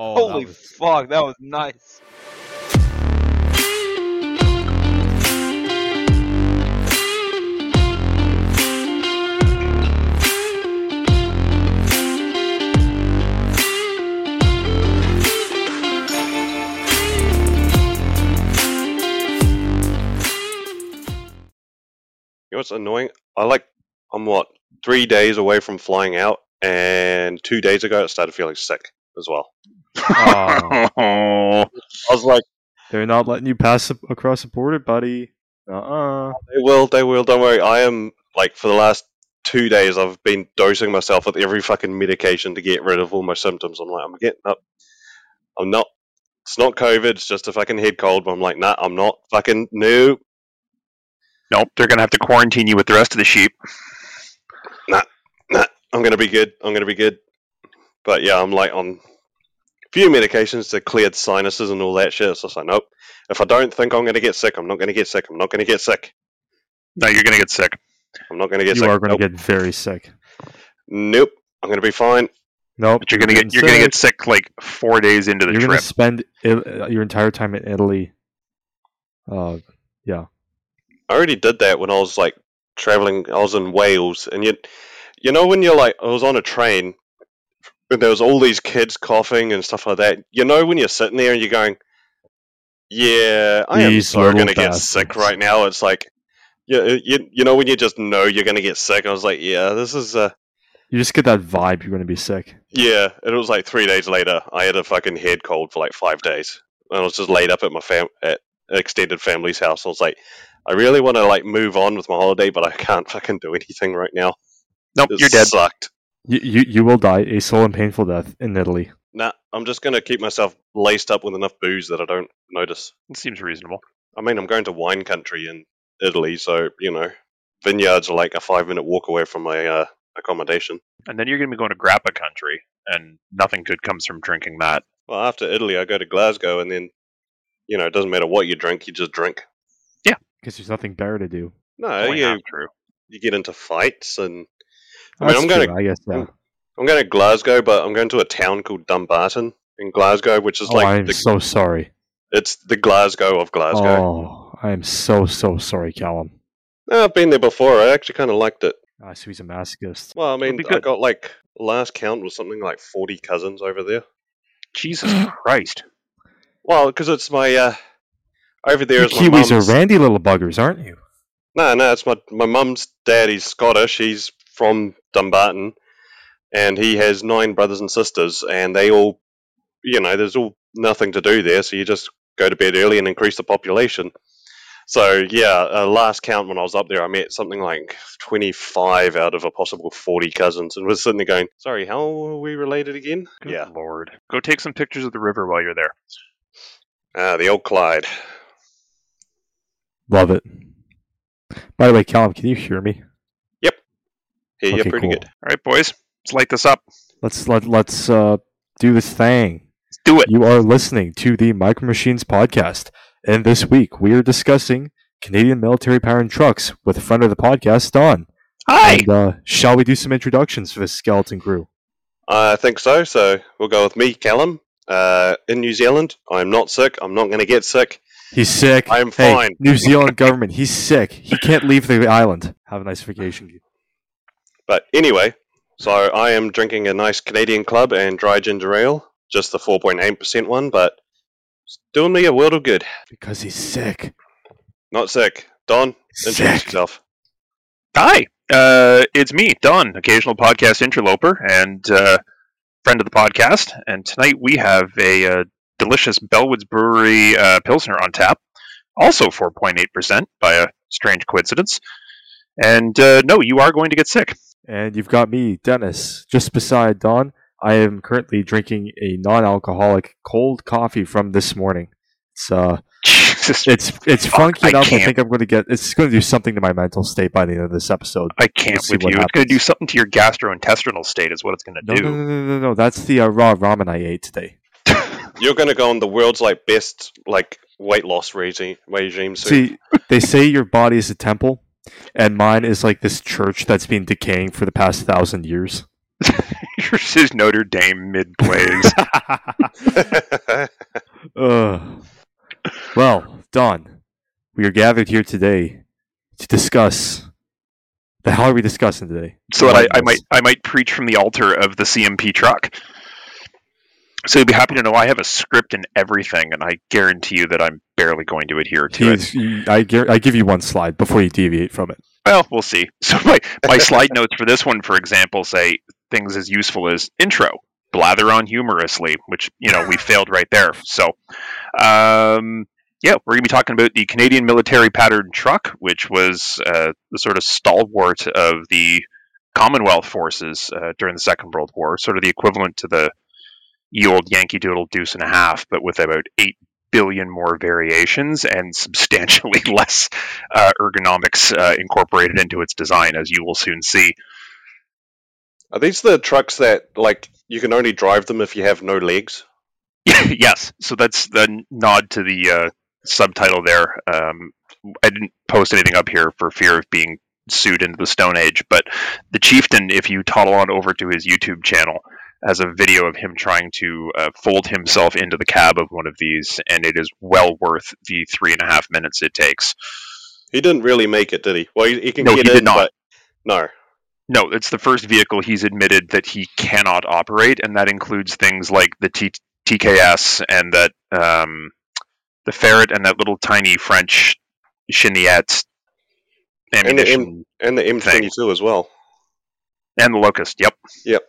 Oh, Holy that was, fuck, that was nice. You know what's annoying? I like I'm what three days away from flying out, and two days ago I started feeling sick as well. Oh, I was like, they're not letting you pass across the border, buddy. Uh-uh. they will, they will. Don't worry. I am like for the last two days I've been dosing myself with every fucking medication to get rid of all my symptoms. I'm like, I'm getting up. I'm not. It's not COVID. It's just a fucking head cold. But I'm like, nah, I'm not fucking no. Nope, they're gonna have to quarantine you with the rest of the sheep. Nah, nah. I'm gonna be good. I'm gonna be good. But yeah, I'm like on a few medications to clear sinuses and all that shit. It's just like, nope. If I don't think I'm gonna get sick, I'm not gonna get sick. I'm not gonna get sick. No, you're gonna get sick. I'm not gonna get You sick. You are going to nope. get very sick. nope. I'm gonna be fine. Nope. But you're gonna get you're gonna get sick like four days into the You're going trip. to spend I- uh, your entire time in Italy. Uh, yeah. I already did that when I was like traveling. I was in Wales, and you, you know, when you're like, I was on a train, and there was all these kids coughing and stuff like that. You know, when you're sitting there and you're going, "Yeah, I am These so gonna get sick right now." It's like, you, you, you know, when you just know you're gonna get sick. I was like, "Yeah, this is uh, you just get that vibe you're going to be sick. yeah." And it was like three days later, I had a fucking head cold for like five days. And I was just laid up at my fam at extended family's house. I was like, I really want to like move on with my holiday, but I can't fucking do anything right now. Nope, This you're dead. Sucked. You, you, you will die a slow and painful death in Italy. Nah, I'm just gonna keep myself laced up with enough booze that I don't notice. It seems reasonable. I mean, I'm going to wine country in Italy, so you know, vineyards are like a five minute walk away from my uh, accommodation. And then you're gonna be going to Grappa country, and nothing good comes from drinking that. Well, after Italy, I go to Glasgow, and then you know, it doesn't matter what you drink, you just drink. Yeah. Because there's nothing better to do. No, Only you true. you get into fights, and I mean, That's I'm going true, I guess, yeah. I'm going to Glasgow, but I'm going to a town called Dumbarton in Glasgow, which is Oh, like I'm the, so sorry. it's the Glasgow of Glasgow. Oh, I am so, so sorry, Callum. No, I've been there before. I actually kind of liked it. I see he's a masochist. Well, I mean, be I got like last count was something like forty cousins over there. Jesus Christ. Well, because it's my uh, over there You is my Kiwis are randy little buggers, aren't you? No, no, it's my my mum's dad. He's Scottish. He's from Dumbarton, and he has nine brothers and sisters, and they all, you know, there's all nothing to do there, so you just go to bed early and increase the population. So yeah, uh, last count when I was up there, I met something like 25 out of a possible 40 cousins, and was sitting there going, "Sorry, how are we related again?" Good Yeah, lord. Go take some pictures of the river while you're there. ah, the old Clyde. Love it. By the way, Callum, can you hear me? Hey, you're pretty cool. good. All right, boys, let's light this up. Let's let let's uh, do this thing. Let's do it. You are listening to the Micro Machines podcast, and this week we are discussing Canadian military pattern trucks with a friend of the podcast, Don. Hi. And, uh, shall we do some introductions for this skeleton crew? I think so. So we'll go with me, Callum. Uh, in New Zealand, I'm not sick. I'm not going to get sick. He's sick. I'm Hey, fine. New Zealand government. He's sick. He can't leave the island. Have a nice vacation. But anyway, so I am drinking a nice Canadian Club and dry ginger ale, just the 4.8% one, but it's doing me a world of good. Because he's sick. Not sick. Don, introduce Sick. yourself. Hi. Uh, it's me, Don, occasional podcast interloper and uh, friend of the podcast. And tonight we have a uh, delicious Bellwoods Brewery uh, Pilsner on tap, also 4.8% by a strange coincidence. And uh, no, you are going to get sick. And you've got me, Dennis, just beside Don. I am currently drinking a non-alcoholic cold coffee from this morning. It's uh, Jesus, it's it's funky I enough. I can't. think I'm going to get. It's going to do something to my mental state by the end of this episode. I can't We'll see with what you. It's going to do something to your gastrointestinal state, is what it's going to No, do. no, no, no, no, no. That's the uh, raw ramen I ate today. You're going to go on the world's like best like weight loss regime, regime soon. See, they say your body is a temple, and mine is like this church that's been decaying for the past thousand years. Yours is Notre Dame mid plays. Ugh. well, Don, we are gathered here today to discuss. The hell are we discussing today? so that I, I might. I might preach from the altar of the CMP truck. So you'd be happy to know I have a script and everything, and I guarantee you that I'm barely going to adhere to it. He's, he- I, I give you one slide before you deviate from it. Well, we'll see. So my, my slide notes for this one, for example, say things as useful as intro, blather on humorously, which you know we failed right there. So, um, yeah, we're gonna be talking about the Canadian military pattern truck, which was uh, the sort of stalwart of the Commonwealth forces uh, during the Second World War, sort of the equivalent to the ye old Yankee Doodle Deuce and a half, but with about eight billion more variations and substantially less uh, ergonomics uh, incorporated into its design, as you will soon see. Are these the trucks that like you can only drive them if you have no legs? yes, so that's the nod to the uh, subtitle there. Um, I didn't post anything up here for fear of being sued into the Stone Age, but the chieftain, if you toddle on over to his YouTube channel, has a video of him trying to uh, fold himself into the cab of one of these, and it is well worth the three and a half minutes it takes. He didn't really make it, did he? Well, he, he can No, get he in, did not. but no. No, it's the first vehicle he's admitted that he cannot operate, and that includes things like the T- TKS and that um, the Ferret and that little tiny French Chenillette And the ammunition And the M22 as well. and the Locust. Yep, yep.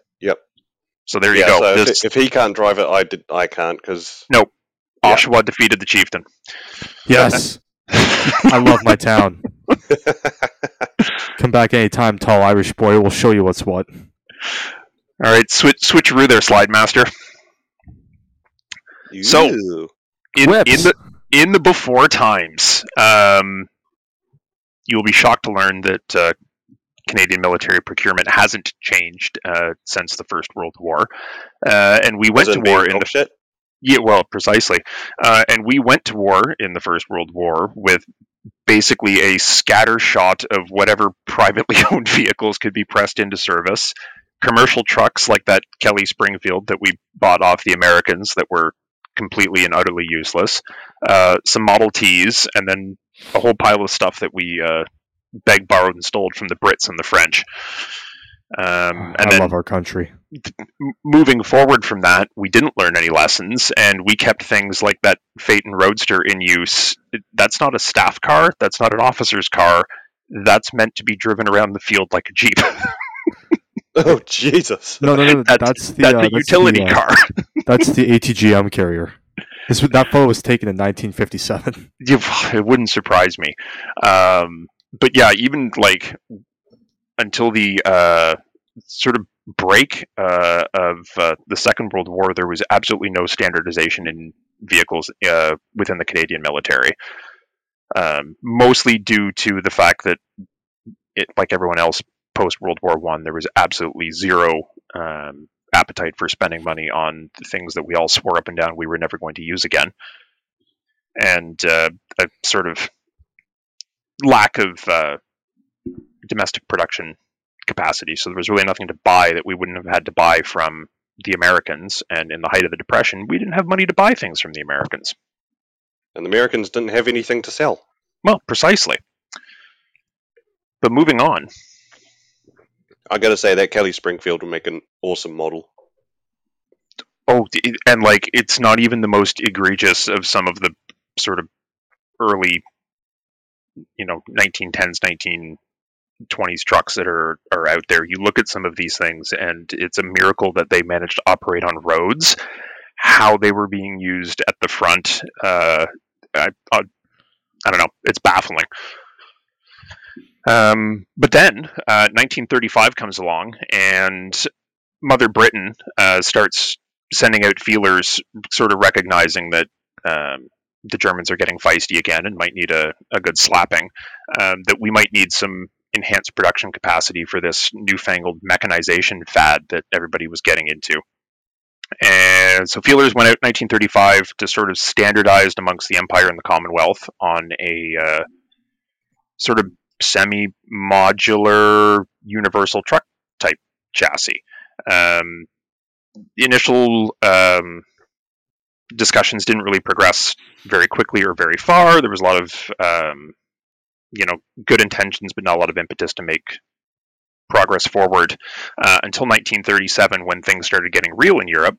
So there you yeah, go. so This, if, if he can't drive it, I did. I can't because yeah. Oshawa defeated the chieftain. Yes, I love my town. Come back anytime, tall Irish boy. We'll show you what's what. All right, switch switcheroo there, Slide Master. So- In, Whips. in the in the before times, um, you'll be shocked to learn that uh, Canadian military procurement hasn't changed uh, since the First World War, uh, and we went to war in the yeah, well, precisely, uh, and we went to war in the First World War with basically a scatter shot of whatever privately owned vehicles could be pressed into service. Commercial trucks like that Kelly Springfield that we bought off the Americans that were completely and utterly useless. Uh, some Model Ts, and then a whole pile of stuff that we uh, begged, borrowed, and stole from the Brits and the French. Um, and I then love our country. m- moving forward from that, we didn't learn any lessons, and we kept things like that Phaeton Roadster in use. That's not a staff car. That's not an officer's car. That's meant to be driven around the field like a jeep. Oh Jesus! No, no, no. That's- that's the That's uh, a that's utility the, uh, car. That's the ATGM carrier. This, that photo was taken in 1957. It wouldn't surprise me. Um, but yeah, even like until the uh, sort of break uh, of uh, the Second World War, there was absolutely no standardization in vehicles uh, within the Canadian military. Um, mostly due to the fact that it, like everyone else post World War One, there was absolutely zero um, appetite for spending money on things that we all swore up and down we were never going to use again, and uh, a sort of lack of uh, domestic production capacity. So there was really nothing to buy that we wouldn't have had to buy from the Americans. And in the height of the Depression, we didn't have money to buy things from the Americans. And the Americans didn't have anything to sell. Well, precisely. But moving on, I got to say that Kelly Springfield would make an awesome model. oh, and like it's not even the most egregious of some of the sort of early, you know, 1910s, 1920s trucks that are are out there. You look at some of these things, and it's a miracle that they managed to operate on roads. How they were being used at the front, uh, I, I, I don't know. It's baffling. Um, but then, uh, 1935 comes along, and Mother Britain uh, starts sending out feelers, sort of recognizing that um, the Germans are getting feisty again and might need a, a good slapping, um, that we might need some enhanced production capacity for this newfangled mechanization fad that everybody was getting into. And so feelers went out in 1935 to sort of standardized amongst the Empire and the Commonwealth on a uh, sort of semi-modular universal truck type chassis. Um, the initial um, discussions didn't really progress very quickly or very far. There was a lot of um, you know good intentions, but not a lot of impetus to make progress forward uh, until 1937 when things started getting real in Europe,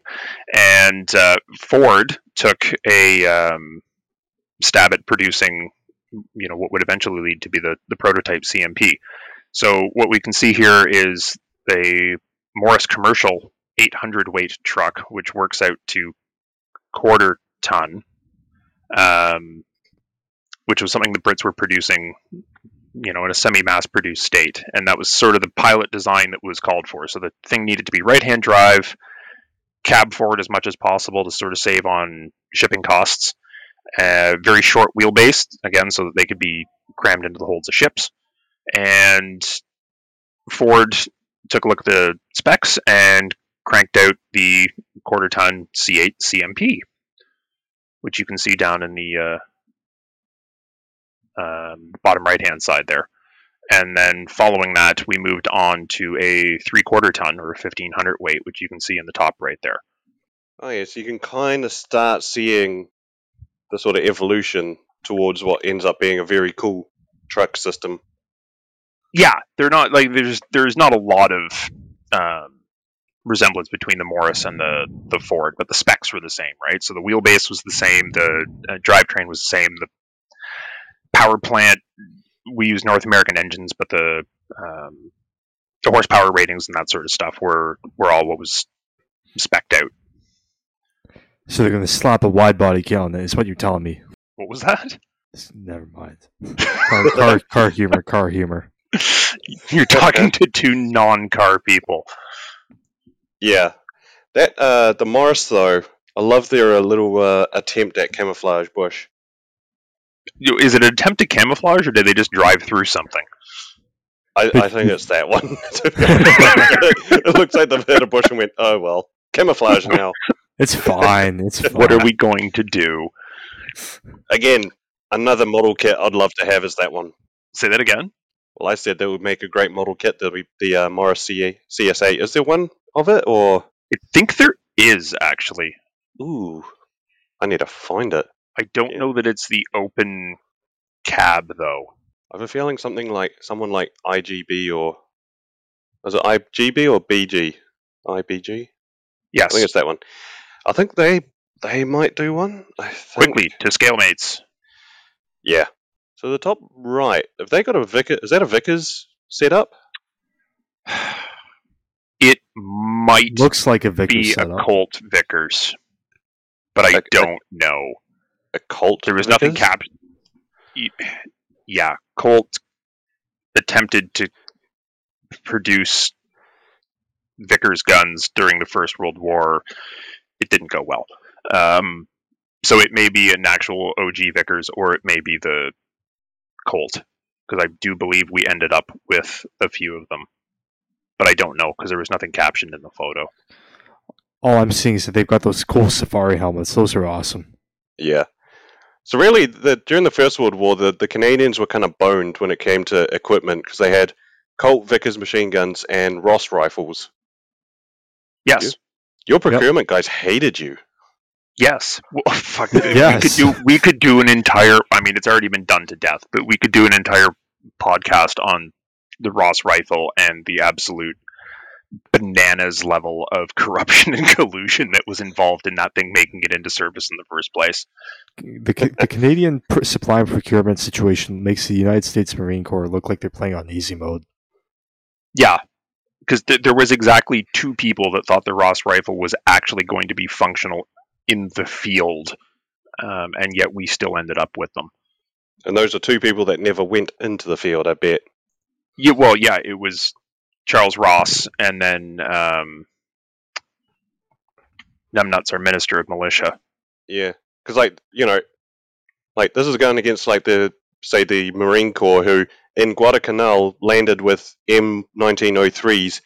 and uh, Ford took a um, stab at producing you know what would eventually lead to be the, the prototype CMP. So what we can see here is a Morris commercial 800 weight truck, which works out to quarter ton, um, which was something the Brits were producing, you know, in a semi-mass produced state, and that was sort of the pilot design that was called for. So the thing needed to be right-hand drive, cab forward as much as possible to sort of save on shipping costs. Uh, very short wheelbase, again, so that they could be crammed into the holds of ships. And Ford took a look at the specs and cranked out the quarter ton C8 CMP, which you can see down in the uh, um, bottom right hand side there. And then following that, we moved on to a three quarter ton or 1500 weight, which you can see in the top right there. Oh yeah, so you can kind of start seeing the sort of evolution towards what ends up being a very cool truck system. Yeah, they're not like there's there's not a lot of um, resemblance between the Morris and the the Ford, but the specs were the same, right? So the wheelbase was the same, the uh, drivetrain was the same, the power plant we use North American engines, but the um, the horsepower ratings and that sort of stuff were were all what was specced out. So they're going to slap a wide body kit on it. Is what you're telling me? What was that? Never mind. Car, car, car humor. Car humor. You're talking to two non-car people. Yeah, that uh, the Morris though, I love their uh, little uh, attempt at camouflage bush. Is it an attempt at camouflage, or did they just drive through something? I, I think it's that one. it looks like they've hit a bush and went, oh well, camouflage now. It's fine. It's fine. What are we going to do? Again, another model kit I'd love to have is that one. Say that again. Well, I said that would make a great model kit. There'll be the uh, Morris CA, CSA. Is there one of it or? I think there is actually. Ooh, I need to find it. I don't know that it's the open cab though. I have a feeling something like someone like IGB or is it IGB or BG? IBG. Yes, I think it's that one. I think they they might do one. I think. quickly to Scalemates. Yeah. So the top right, have they got a Vickers? Is that a Vickers setup? It might Looks like a Vickers be a setup. Colt Vickers, but I don't know. A Colt? There was nothing Vickers? cap. Yeah, Colt attempted to produce Vickers guns during the First World War. It didn't go well. Um, so it may be an actual OG Vickers, or it may be the Colt, because I do believe we ended up with a few of them. But I don't know because there was nothing captioned in the photo. All I'm seeing is that they've got those cool safari helmets. Those are awesome. Yeah. So really, the, during the First World War, the, the Canadians were kind of boned when it came to equipment because they had Colt Vickers machine guns and Ross rifles. Yes. Your procurement guys hated you. Yes. Well, fuck. Yes. We could do we could do an entire I mean it's already been done to death, but we could do an entire podcast on the Ross rifle and the absolute bananas level of corruption and collusion that was involved in that thing making it into service in the first place. The, Ca- the Canadian pr- supply and procurement situation makes the United States Marine Corps look like they're playing on easy mode. Yeah. Because th- there was exactly two people that thought the Ross rifle was actually going to be functional in the field, um, and yet we still ended up with them. And those are two people that never went into the field, I bet. Yeah, well, yeah, it was Charles Ross, and then um, Numbnuts, our Minister of Militia. Yeah. Because, like, you know, like, this is going against, like, the, say, the Marine Corps who in Guadalcanal landed with M1903s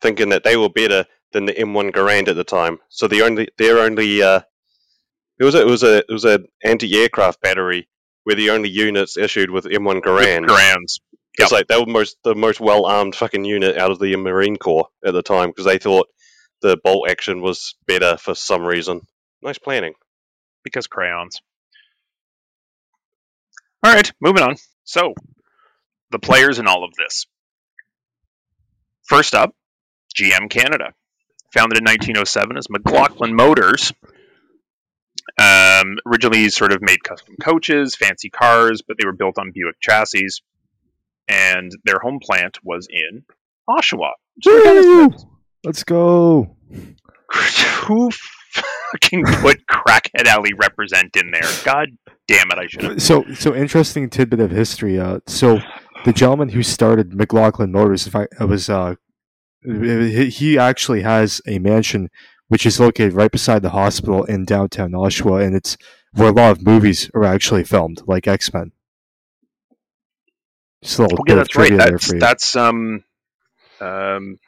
thinking that they were better than the M1 Garand at the time. So the only, their only, uh, it was a, it was a, it was an anti-aircraft battery where the only units issued with M1 Garand. Garands. It's like they were most the most well armed fucking unit out of the Marine Corps at the time because they thought the bolt action was better for some reason. Nice planning. because crayons. All right, moving on. So, the players in all of this. First up, GM Canada, founded in 1907 as McLaughlin Motors. Um, originally, sort of made custom coaches, fancy cars, but they were built on Buick chassis, and their home plant was in Oshawa. which is where Dennis Woo! lives. Let's go. Who fucking put Crackhead Alley represent in there? God damn it! I should have. So, so interesting tidbit of history. Uh, so the gentleman who started McLaughlin Motors, if I it was, uh, he he actually has a mansion which is located right beside the hospital in downtown Oshawa, and it's where a lot of movies are actually filmed, like X Men. Just a little bit of that's right. That's that's um um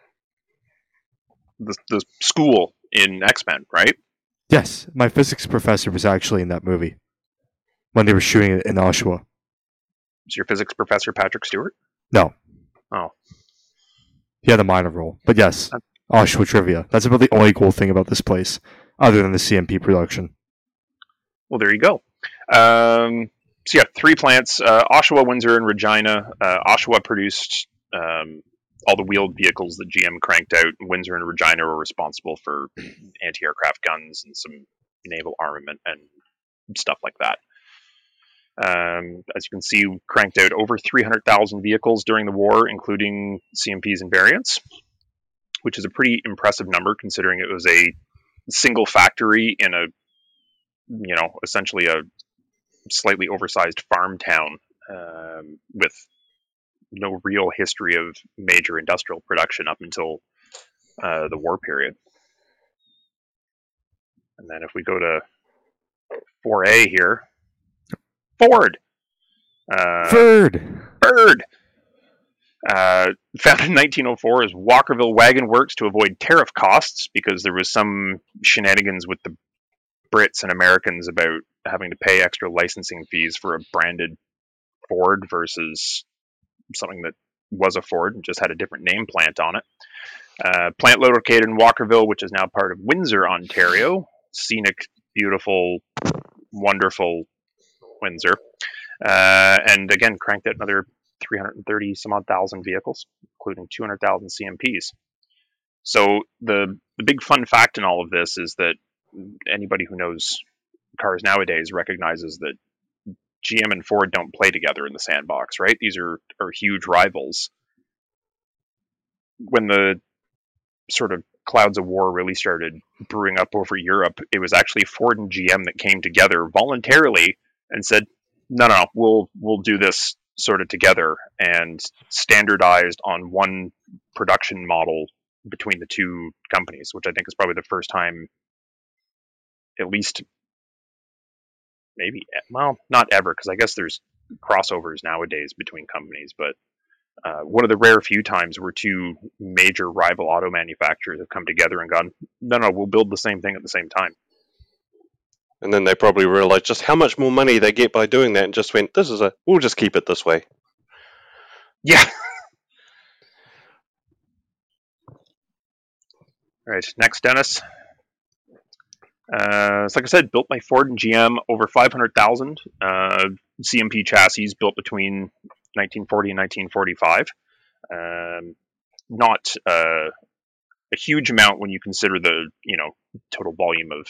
the the school in X Men, right? Yes, my physics professor was actually in that movie when they were shooting it in Oshawa. Is your physics professor Patrick Stewart? No. Oh. He had a minor role. But yes, Oshawa trivia. That's about the only cool thing about this place, other than the CMP production. Well, there you go. Um, so yeah, three plants: uh, Oshawa, Windsor, and Regina. Uh, Oshawa produced um, all the wheeled vehicles that GM cranked out. Windsor and Regina were responsible for anti-aircraft guns and some naval armament and stuff like that. Um, as you can see, cranked out over 300,000 vehicles during the war, including CMPs and variants, which is a pretty impressive number considering it was a single factory in a, you know, essentially a slightly oversized farm town um, with no real history of major industrial production up until uh, the war period. And then if we go to 4A here, Ford. Uh, Third. Bird. Uh, founded in 1904 as Walkerville Wagon Works to avoid tariff costs because there was some shenanigans with the Brits and Americans about having to pay extra licensing fees for a branded Ford versus something that was a Ford and just had a different name plant on it. Uh, plant located in Walkerville, which is now part of Windsor, Ontario. Scenic, beautiful, wonderful Windsor. Uh, and again, cranked out another 330 some odd thousand vehicles, including 200,000 CMPs. So the the big fun fact in all of this is that anybody who knows cars nowadays recognizes that GM and Ford don't play together in the sandbox, right? These are are huge rivals. When the sort of clouds of war really started brewing up over Europe, it was actually Ford and GM that came together voluntarily and said, "No, no, we'll we'll do this sort of together and standardized on one production model between the two companies, which I think is probably the first time, at least, maybe, well, not ever, because I guess there's crossovers nowadays between companies, but uh, one of the rare few times where two major rival auto manufacturers have come together and gone, no, no, we'll build the same thing at the same time. And then they probably realized just how much more money they get by doing that and just went, this is a, we'll just keep it this way. Yeah. All right, next, Dennis. Uh, so like I said, built by Ford and GM, over 500,000 uh, CMP chassis built between 1940 and 1945. Um, not uh, a huge amount when you consider the you know total volume of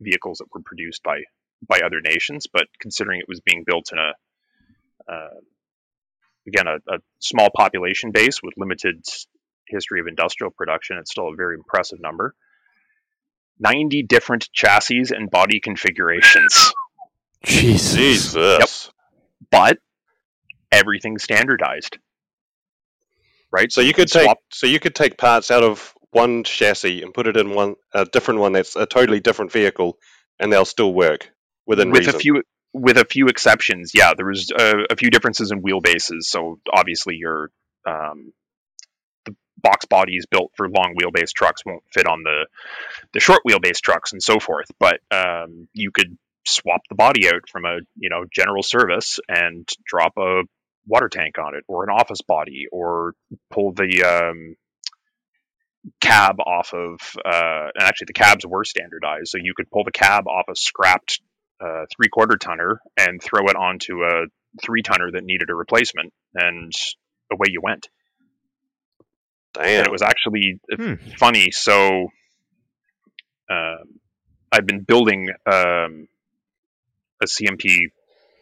vehicles that were produced by by other nations, but considering it was being built in a uh, again a, a small population base with limited history of industrial production, it's still a very impressive number. 90 different chassis and body configurations, Jesus. Jesus. but everything standardized. Right? So you could take swap so you could take parts out of one chassis and put it in one a different one that's a totally different vehicle, and they'll still work within with reason. a few with a few exceptions. Yeah, there was uh, a few differences in wheelbases. So obviously your um, the box bodies built for long wheelbase trucks won't fit on the the short wheelbase trucks and so forth. But um, you could swap the body out from a you know general service and drop a water tank on it, or an office body, or pull the um, cab off of. Uh, actually, the cabs were standardized, so you could pull the cab off a scrapped uh, three quarter tonner and throw it onto a three tonner that needed a replacement, and away you went. And it was actually uh, Hmm. funny. So, um, I've been building um, a CMP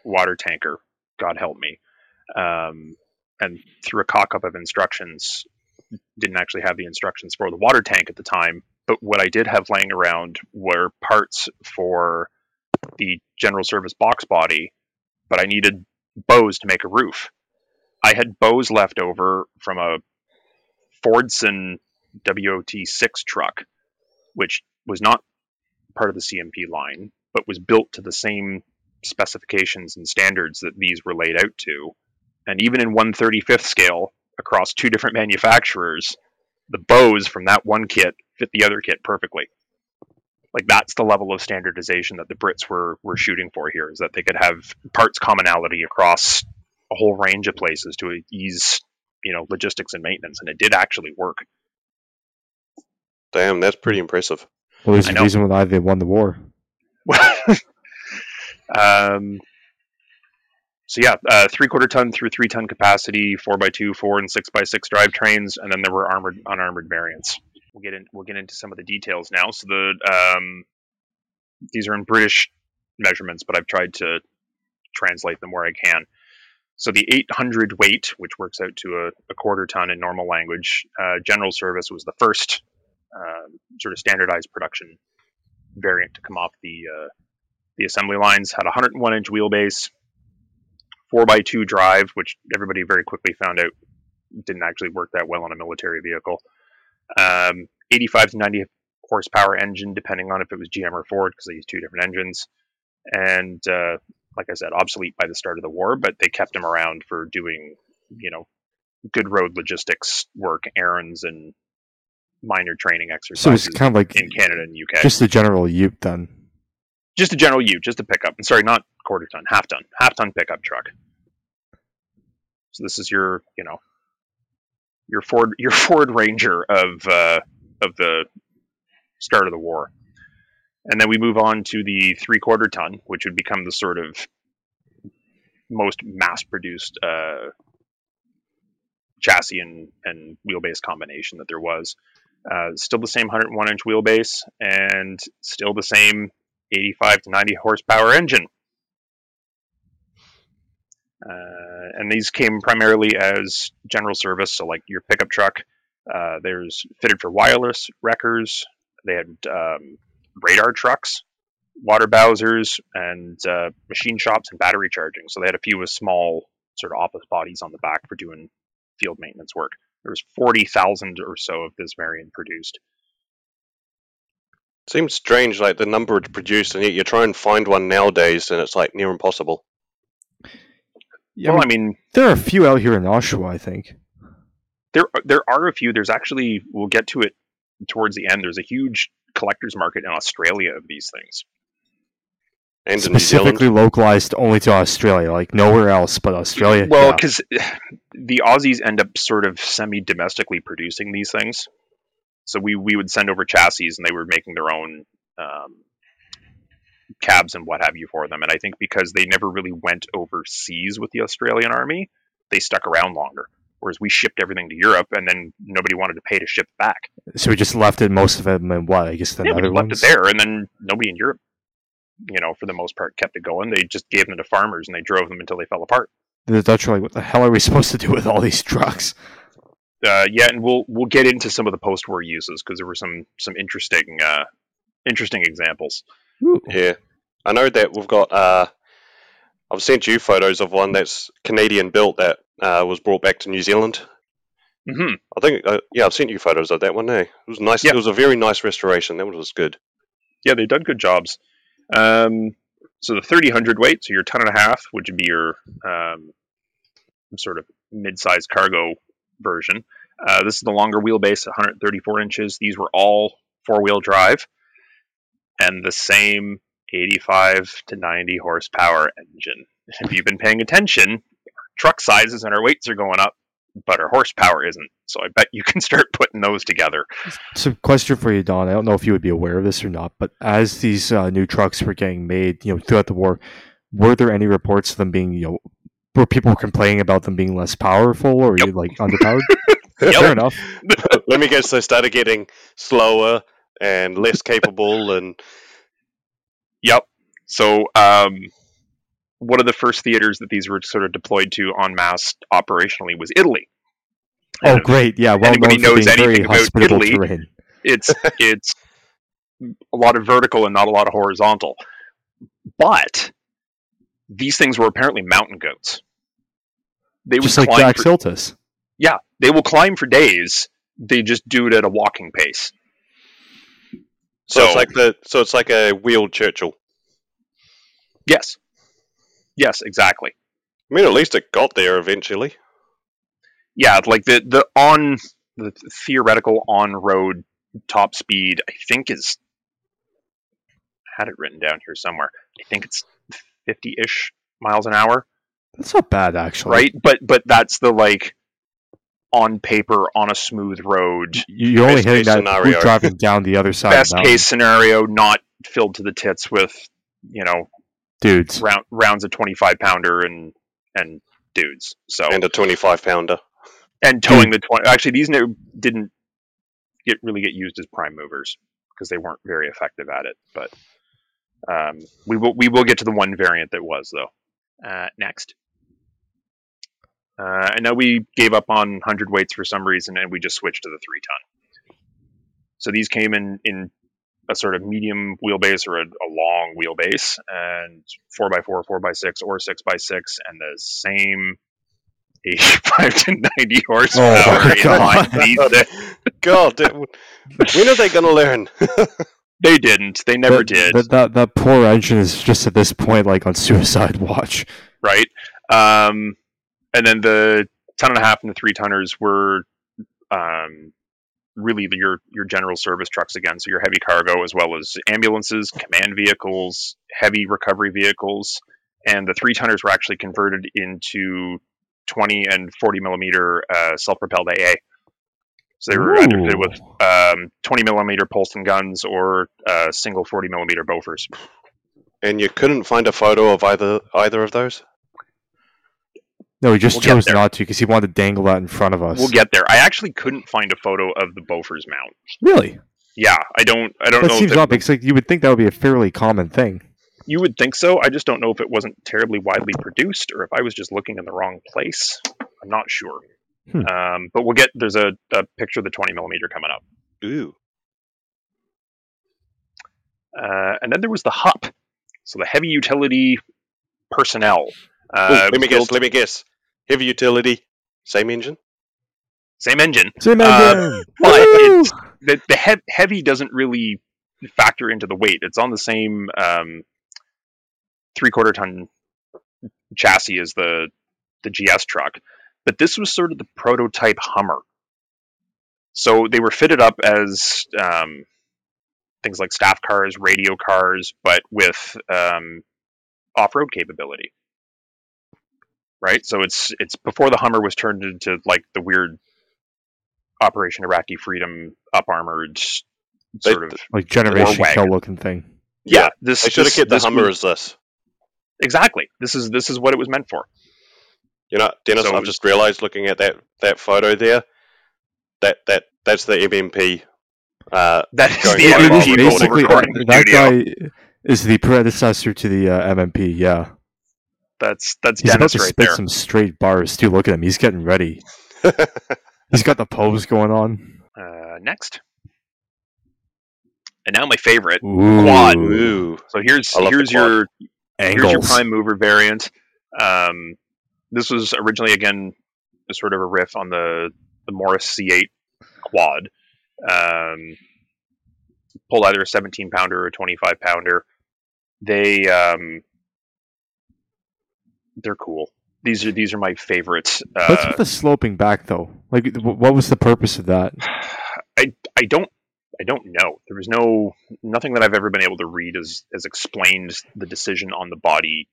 water tanker. God help me. Um, and through a cock up of instructions, didn't actually have the instructions for the water tank at the time. But what I did have laying around were parts for the general service box body, but I needed bows to make a roof. I had bows left over from a Fordson WOT6 truck, which was not part of the CMP line, but was built to the same specifications and standards that these were laid out to. And even in 135th scale across two different manufacturers, the bows from that one kit fit the other kit perfectly. Like that's the level of standardization that the Brits were were shooting for here, is that they could have parts commonality across a whole range of places to ease, you know, logistics and maintenance, and it did actually work. Damn, that's pretty impressive. Well, there's I a know. reason why they won the war. um, so yeah, uh, three quarter ton through three ton capacity, four by two, four and six by six drivetrains, and then there were armored, unarmored variants. We'll get in. We'll get into some of the details now. So the um, these are in British measurements, but I've tried to translate them where I can. So the 800 weight, which works out to a, a quarter ton in normal language, uh, general service was the first um sort of standardized production variant to come off the uh, the assembly lines. Had a 101 inch wheelbase, four x two drive, which everybody very quickly found out didn't actually work that well on a military vehicle. Um, 85 to 90 horsepower engine, depending on if it was GM or Ford, because they use two different engines. And uh, like I said, obsolete by the start of the war, but they kept them around for doing, you know, good road logistics work, errands, and minor training exercises. So it's kind of like in Canada and UK. just the general Ute then. just a general U, just a pickup. And sorry, not quarter ton, half ton, half ton pickup truck. So this is your, you know, your Ford, your Ford Ranger of uh, of the start of the war. And then we move on to the three quarter ton, which would become the sort of most mass produced uh, chassis and, and wheelbase combination that there was. Uh, still the same 101 inch wheelbase and still the same 85 to 90 horsepower engine. Uh, and these came primarily as general service, so like your pickup truck. Uh, there's fitted for wireless wreckers. They had um, radar trucks, water bowsers, and uh, machine shops and battery charging. So they had a few with small sort of office bodies on the back for doing field maintenance work. There was 40,000 or so of this variant produced. Seems strange, like the number it's produced, and yet you try and find one nowadays, and it's like near impossible. Yeah, well, I mean, I mean, there are a few out here in Oshawa, I think. there there are a few. There's actually we'll get to it towards the end. There's a huge collector's market in Australia of these things. And in New Zealand, Specifically localized only to Australia, like nowhere else but Australia. Well, yeah. because the Aussies end up sort of semi-domestically producing these things. So we we would send over chassis, and they were making their own um, cabs and what have you for them. And I think because they never really went overseas with the Australian Army, they stuck around longer. Whereas we shipped everything to Europe, and then nobody wanted to pay to ship back. so we just left it, most of them in what? I guess the yeah, we just Netherlands? left it there, and then nobody in Europe, you know, for the most part, kept it going. They just gave them to farmers, and they drove them until they fell apart. The Dutch were like, what the hell are we supposed to do with all these trucks? uh, yeah, and we'll we'll get into some of the post-war uses because there were some some interesting uh, interesting examples. yeah, I know that we've got. Uh, I've sent you photos of one that's Canadian built that uh, was brought back to New Zealand. hmm I think, uh, yeah, I've sent you photos of that one. Eh? It was nice. Yeah. It was a very nice restoration. That one was good. Yeah, they've done good jobs. Um, so the thirty hundred weight, so your ton and a half, which would be your um, sort of mid-sized cargo version. Uh, this is the longer wheelbase, 134 inches. These were all four-wheel drive, and the same 85 to 90 horsepower engine. If you've been paying attention, truck sizes and our weights are going up, but our horsepower isn't. So I bet you can start putting those together. So, question for you, Don. I don't know if you would be aware of this or not, but as these uh, new trucks were getting made, you know, throughout the war, were there any reports of them being, you know, were people complaining about them being less powerful or Yep. like underpowered? Yep. Fair enough. Let me guess, they started getting slower and less capable, and Yep. So um, one of the first theaters that these were sort of deployed to en masse operationally was Italy. Oh, great! Yeah, well anybody knows anything about Italy- terrain. it's it's a lot of vertical and not a lot of horizontal. But these things were apparently mountain goats. They Just like Jack for, yeah, they will climb for days. They just do it at a walking pace. So, So, it's like the so it's like a wheeled Churchill. yes, yes, exactly. I mean, at least it got there eventually. Yeah, like the the on the theoretical on road top speed. I think is I had it written down here somewhere. I think it's fifty ish miles an hour. That's not bad, actually. right? But but that's the like on paper on a smooth road. You- You're only hitting that scenario. who's driving down the other side. Best of the mountain. case scenario, not filled to the tits with you know dudes. round, rounds of twenty five pounder and and dudes. So and, And a twenty-five pounder. And towing the twenty. Actually, these no, didn't get really get used as prime movers because they weren't very effective at it. But um, we will we will get to the one variant that was though. Uh, next. Uh, and now we gave up on 100 weights for some reason and we just switched to the 3 ton. So these came in, in a sort of medium wheelbase or a, a long wheelbase and 4x4, 4x6, or 6x6, and the same 85 to 90 horsepower Oh my God. These- God, when are they going to learn? They didn't. They never that, did. That, that that poor engine is just at this point like on suicide watch. right? Um, and then the ton and a half and the three tonners were um, really the, your your general service trucks again. So your heavy cargo as well as ambulances, command vehicles, heavy recovery vehicles, and the three tonners were actually converted into 20 and 40 millimeter uh, self-propelled AA. So they were either fitted with um, 20 millimeter Polsten guns or uh, single 40 millimeter Bofors. and you couldn't find a photo of either either of those. No, he just We'll chose not to because he wanted to dangle that in front of us. We'll get there. I actually couldn't find a photo of the Bofors mount. really. Yeah, I don't. I don't That know. seems if odd because like you would think that would be a fairly common thing. you would think so. I just don't know if it wasn't terribly widely produced or if I was just looking in the wrong place. I'm not sure. Hmm. Um, but we'll get. There's a, a picture of the 20 millimeter coming up, Ooh, uh, and then there was the HUP, so the heavy utility personnel. Ooh, Uh, let me guess. built- Let me guess. Heavy utility, same engine. Same engine. Same Uh, engine. but it's the, the hev- heavy doesn't really factor into the weight. It's on the same um, three quarter ton chassis as the the GS truck, but this was sort of the prototype Hummer. So they were fitted up as um, things like staff cars, radio cars, but with um, off road capability. Right, so it's it's before the Hummer was turned into like the weird Operation Iraqi Freedom up armored They- sort of like generation wagon. kill looking thing. yeah. This They should have this- kept the Hummer was- as this. exactly. This is this is what it was meant for. You know, Dennis, So- I've just realised looking at that that photo there, that that that's the MMP. Uh, that's the MMP basically that, that guy is the predecessor to the uh, MMP. Yeah, That's that's he's about to right spit there. some straight bars too. Look at him; he's getting ready. He's got the pose going on. Uh, next, and now my favorite. Ooh, Quad. ooh, So here's I love the here's your here's your prime mover variant. Um, this was originally again a sort of a riff on the the Morris C8 quad. Um, pulled either a 17 pounder or a 25 pounder. They um, they're cool. These are these are my favorites. What's Uh, with the sloping back though? Like, what was the purpose of that? I I don't I don't know. There was no nothing that I've ever been able to read as as explained the decision on the body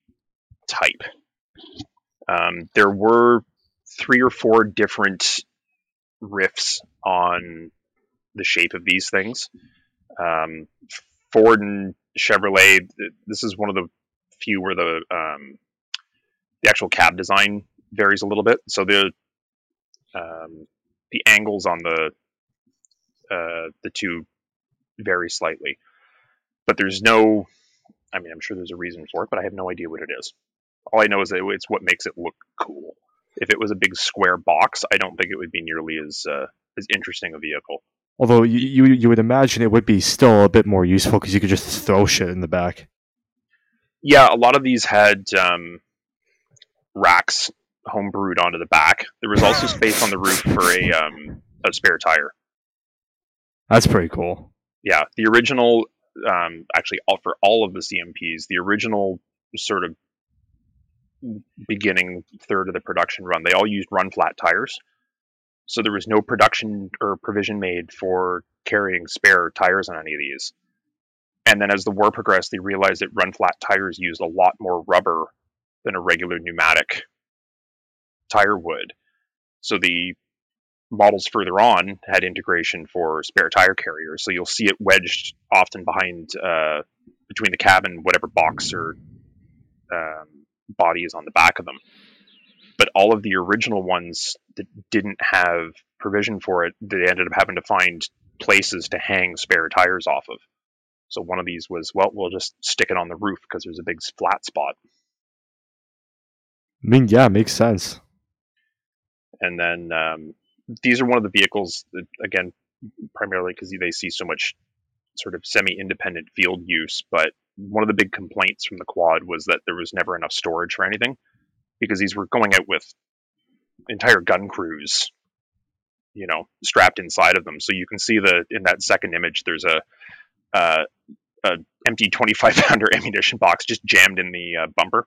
type. Um, there were three or four different riffs on the shape of these things. Um, Ford and Chevrolet, this is one of the few where the um, the actual cab design varies a little bit. So the um, the angles on the uh, the two vary slightly, but there's no. I mean, I'm sure there's a reason for it, but I have no idea what it is. All I know is that it's what makes it look cool. If it was a big square box, I don't think it would be nearly as uh, as interesting a vehicle. Although you, you you would imagine it would be still a bit more useful because you could just throw shit in the back. Yeah, a lot of these had um, racks homebrewed onto the back. There was also space on the roof for a um, a spare tire. That's pretty cool. Yeah, the original, um, actually, all for all of the CMPs, the original sort of beginning third of the production run, they all used run flat tires. So there was no production or provision made for carrying spare tires on any of these. And then as the war progressed, they realized that run flat tires used a lot more rubber than a regular pneumatic tire would. So the models further on had integration for spare tire carriers. So you'll see it wedged often behind, uh, between the cab and whatever box or um, body is on the back of them. But all of the original ones that didn't have provision for it, they ended up having to find places to hang spare tires off of. So one of these was, well, we'll just stick it on the roof because there's a big flat spot. I mean, yeah, makes sense. And then um, these are one of the vehicles that, again, primarily because they see so much sort of semi-independent field use. But one of the big complaints from the quad was that there was never enough storage for anything because these were going out with entire gun crews, you know, strapped inside of them. So you can see the in that second image, there's a uh, a empty 25 pounder ammunition box just jammed in the uh, bumper.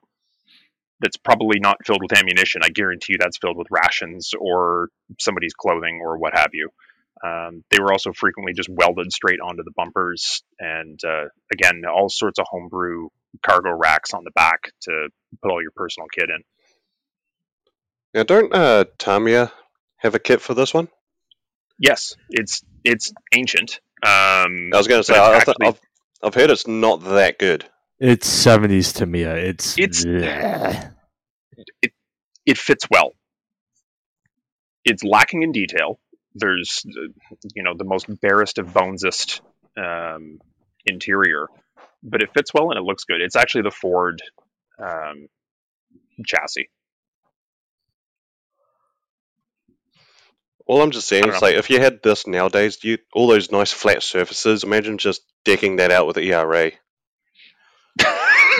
That's probably not filled with ammunition. I guarantee you that's filled with rations or somebody's clothing or what have you. Um, they were also frequently just welded straight onto the bumpers, and uh, again, all sorts of homebrew cargo racks on the back to put all your personal kit in. Now, don't uh, Tamiya have a kit for this one? Yes, it's it's ancient. Um, I was going to say, I, actually- I've, I've heard it's not that good. It's seventies to me. It's It's- bleh. it fits well. It's lacking in detail. There's, uh, you know, the most barest of bonesest um, interior, but it fits well and it looks good. It's actually the Ford um, chassis. All I'm just saying I is like if you had this nowadays, you all those nice flat surfaces. Imagine just decking that out with ERA.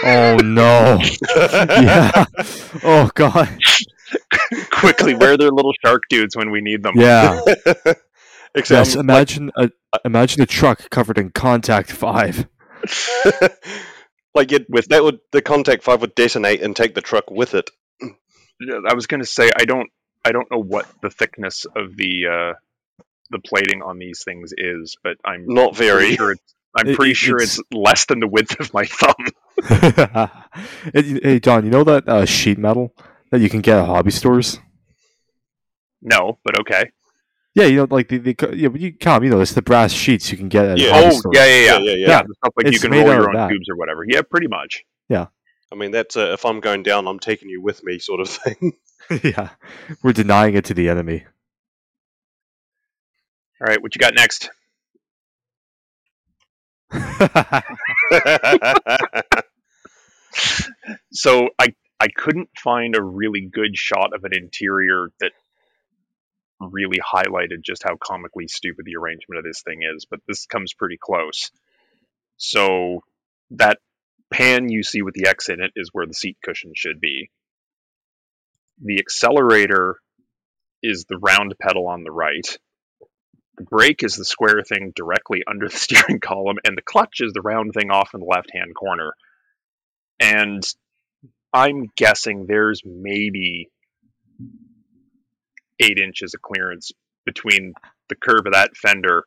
Oh no. yeah. Oh god. Quickly wear their little shark dudes when we need them. Yeah. Except Yes. Imagine a imagine a truck covered in contact five. like you'd, with that would the contact five would detonate and take the truck with it. I was going to say I don't I don't know what the thickness of the uh, the plating on these things is, but I'm Not very. sure it's, I'm It- pretty it- sure it's- it's less than the width of my thumb. hey, hey, Don, you know that uh, sheet metal that you can get at hobby stores? No, but okay. Yeah, you know, like the, the yeah, but you come, you know, it's the brass sheets you can get at Yeah. Oh, yeah, yeah, yeah. Yeah, yeah, yeah. Yeah, the stuff like you can roll your own that. tubes or whatever. Yeah, pretty much. Yeah. I mean, that's a, if I'm going down, I'm taking you with me, sort of thing. yeah, we're denying it to the enemy. All right, what you got next? So I I couldn't find a really good shot of an interior that really highlighted just how comically stupid the arrangement of this thing is, but this comes pretty close. So that pan you see with the X in it is where the seat cushion should be. The accelerator is the round pedal on the right. The brake is the square thing directly under the steering column, and the clutch is the round thing off in the left hand corner. And I'm guessing there's maybe eight inches of clearance between the curve of that fender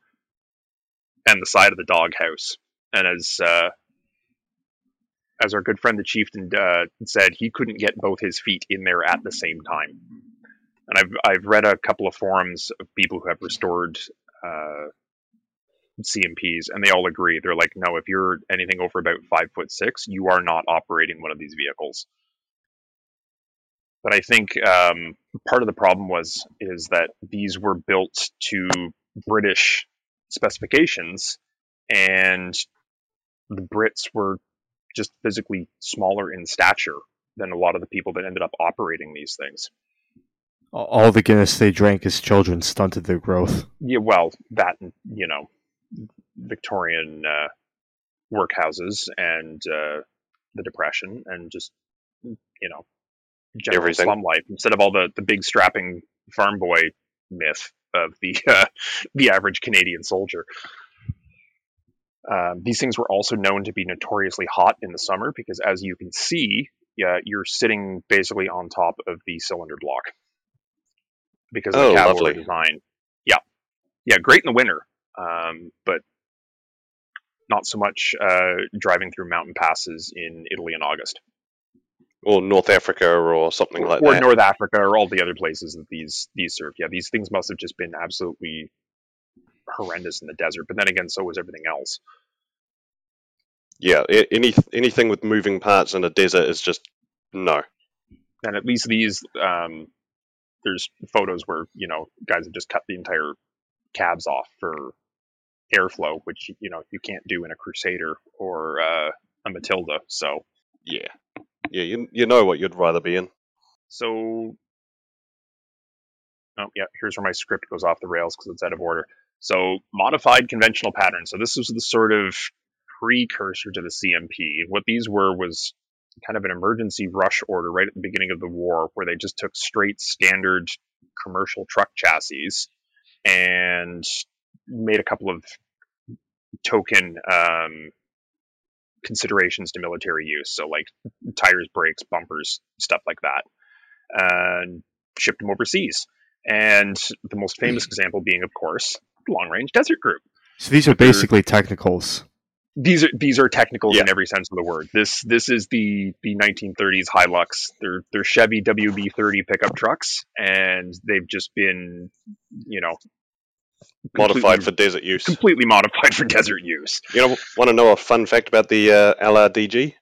and the side of the doghouse. And as uh, as our good friend the chieftain uh, said, he couldn't get both his feet in there at the same time. And I've I've read a couple of forums of people who have restored uh, CMPs, and they all agree. They're like, no, if you're anything over about five foot six, you are not operating one of these vehicles. But I think um, part of the problem was is that these were built to British specifications, and the Brits were just physically smaller in stature than a lot of the people that ended up operating these things. All the Guinness they drank as children stunted their growth. Yeah, well, that you know, Victorian uh, workhouses and uh, the Depression, and just you know, general Everything. slum life instead of all the the big strapping farm boy myth of the uh, the average Canadian soldier. Um, these things were also known to be notoriously hot in the summer because, as you can see, yeah, you're sitting basically on top of the cylinder block because of Oh, the cab lovely. design. Yeah, yeah, great in the winter, um, but not so much uh, driving through mountain passes in Italy in August or North Africa or something like or that. North Africa or all the other places that these these serve. Yeah, these things must have just been absolutely horrendous in the desert. But then again, so was everything else. yeah, any anything with moving parts in a desert is just no. And at least these, um, there's photos where you know guys have just cut the entire cabs off for airflow, which you know you can't do in a Crusader or uh, a Matilda. So Yeah, yeah, you you know what you'd rather be in. So, oh yeah, here's where my script goes off the rails because it's out of order. So, modified conventional pattern. So this was the sort of precursor to the CMP. What these were was kind of an emergency rush order right at the beginning of the war, where they just took straight standard commercial truck chassis and made a couple of token um, considerations to military use. So like tires, brakes, bumpers, stuff like that and shipped them overseas. And the most famous example being, of course, Long Range Desert Group. So these are basically technicals. These are these are technicals in every sense of the word. This this is the the 1930s Hilux. They're they're Chevy WB30 pickup trucks, and they've just been, you know, Modified for desert use. completely modified for desert use. You know, want to know a fun fact about the uh, LRDG?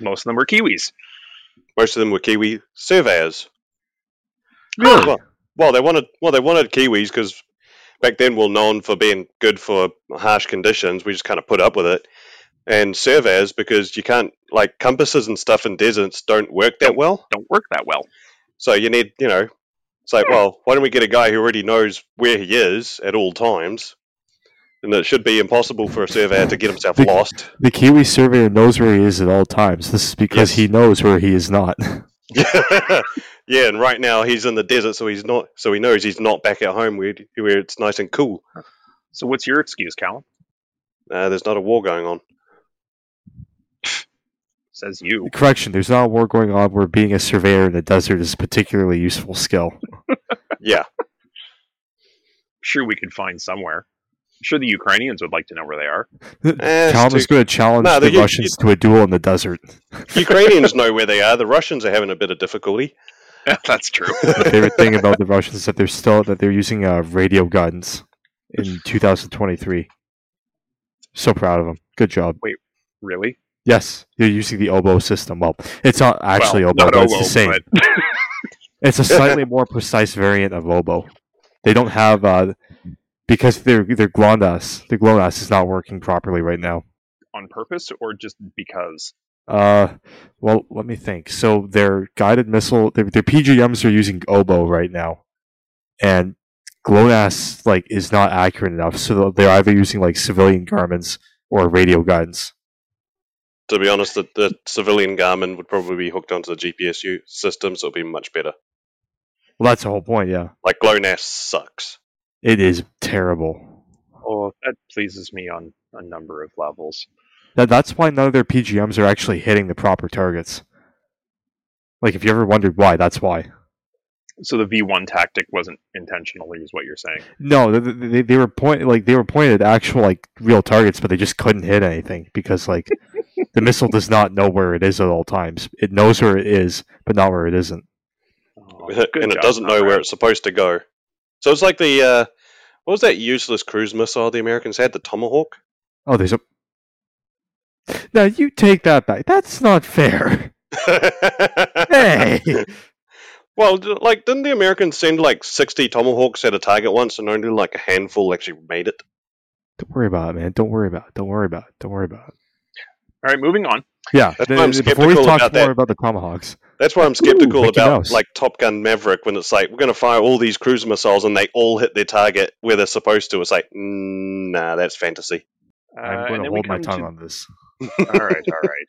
Most of them were Kiwis. Most of them were Kiwi surveyors. Really? Well, well, they wanted well they wanted Kiwis because back then we were known for being good for harsh conditions. We just kind of put up with it. And surveyors because you can't like compasses and stuff in deserts don't work that well. Don't work that well. So you need you know it's like well why don't we get a guy who already knows where he is at all times. And it should be impossible for a surveyor to get himself The- lost. The Kiwi surveyor knows where he is at all times. This is because Yes. he knows where he is not. yeah, and right now he's in the desert, so he's not. So he knows he's not back at home where where it's nice and cool. So what's your excuse, Callum? Uh, there's not a war going on. Says you. Correction, there's not a war going on where being a surveyor in the desert is a particularly useful skill. Yeah, Sure, we could find somewhere. I'm sure the Ukrainians would like to know where they are. Eh, Callum it's is going to challenge No, the the- you- Russians to a duel in the desert. Ukrainians know where they are. The Russians are having a bit of difficulty. That's true. My favorite thing about the Russians is that they're still that they're using uh, radio guns in 2023. So proud of them. Good job. Wait, really? Yes, they're using the oboe system. Well, it's not actually well, oboe, not but it's oboe, the same. but It's a slightly more precise variant of oboe. They don't have uh, because their their GLONASS, their GLONASS is not working properly right now. on purpose or just because? Uh, well, let me think. So their guided missile, their, their PGMs are using oboe right now, and GLONASS like is not accurate enough. So they're either using like civilian Garmins or radio guns. To be honest, the, the civilian Garmin would probably be hooked onto the GPSU system, so it'd be much better. Well, that's the whole point. Yeah, Like GLONASS sucks. it is terrible. Oh, that pleases me on a number of levels. That that's why none of their PGMs are actually hitting the proper targets. Like, if you ever wondered why, that's why. So the V1 tactic wasn't intentionally, is what you're saying. No, they, they, they were point like they were pointed at actual like real targets, but they just couldn't hit anything because like the missile does not know where it is at all times. It knows where it is, but not where it isn't. Oh, and good it doesn't know Conrad. where it's supposed to go. So it's like the uh, what was that useless cruise missile the Americans had, the Tomahawk? Oh, there's a. Now you take that back. That's not fair. Hey, Well, like, didn't the Americans send like sixty Tomahawks at a target once, and only like a handful actually made it? don't worry about it, man. Don't worry about it. Don't worry about it. Don't worry about it. All right, moving on. Yeah, That's the- why I'm before we skeptical talk about more that. about the tomahawks, That's why I'm skeptical Mickey about Mouse. like Top Gun Maverick when it's like we're going to fire all these cruise missiles and they all hit their target where they're supposed to. It's like, mm, nah, that's fantasy. Uh, I'm going to hold my tongue to- on this. All right, all right.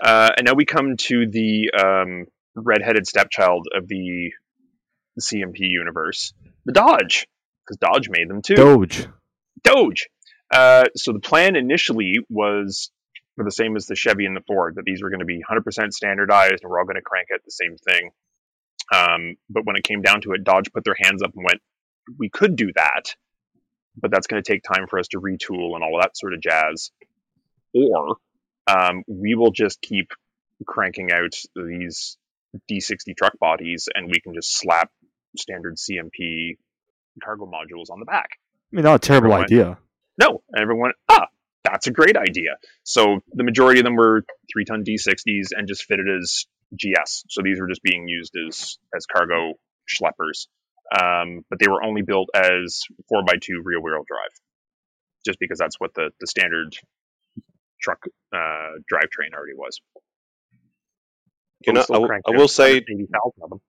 Uh, and now we come to the um, redheaded stepchild of the CMP universe, the Dodge, because Dodge made them too. Doge. Doge. Uh, so the plan initially was for the same as the Chevy and the Ford, that these were going to be 100% standardized and we're all going to crank out the same thing. Um, but when it came down to it, Dodge put their hands up and went, "We could do that, but that's going to take time for us to retool and all that sort of jazz." Or um, we will just keep cranking out these D60 truck bodies, and we can just slap standard CMP cargo modules on the back. I mean, not a terrible Everyone- idea. No, everyone, ah, that's a great idea. So the majority of them were three ton D60s and just fitted as GS. So these were just being used as as cargo schleppers, um, but they were only built as four x two rear wheel drive, just because that's what the the standard truck uh, drivetrain already was. You know, still I, w- cranked I will say 180,000 of them.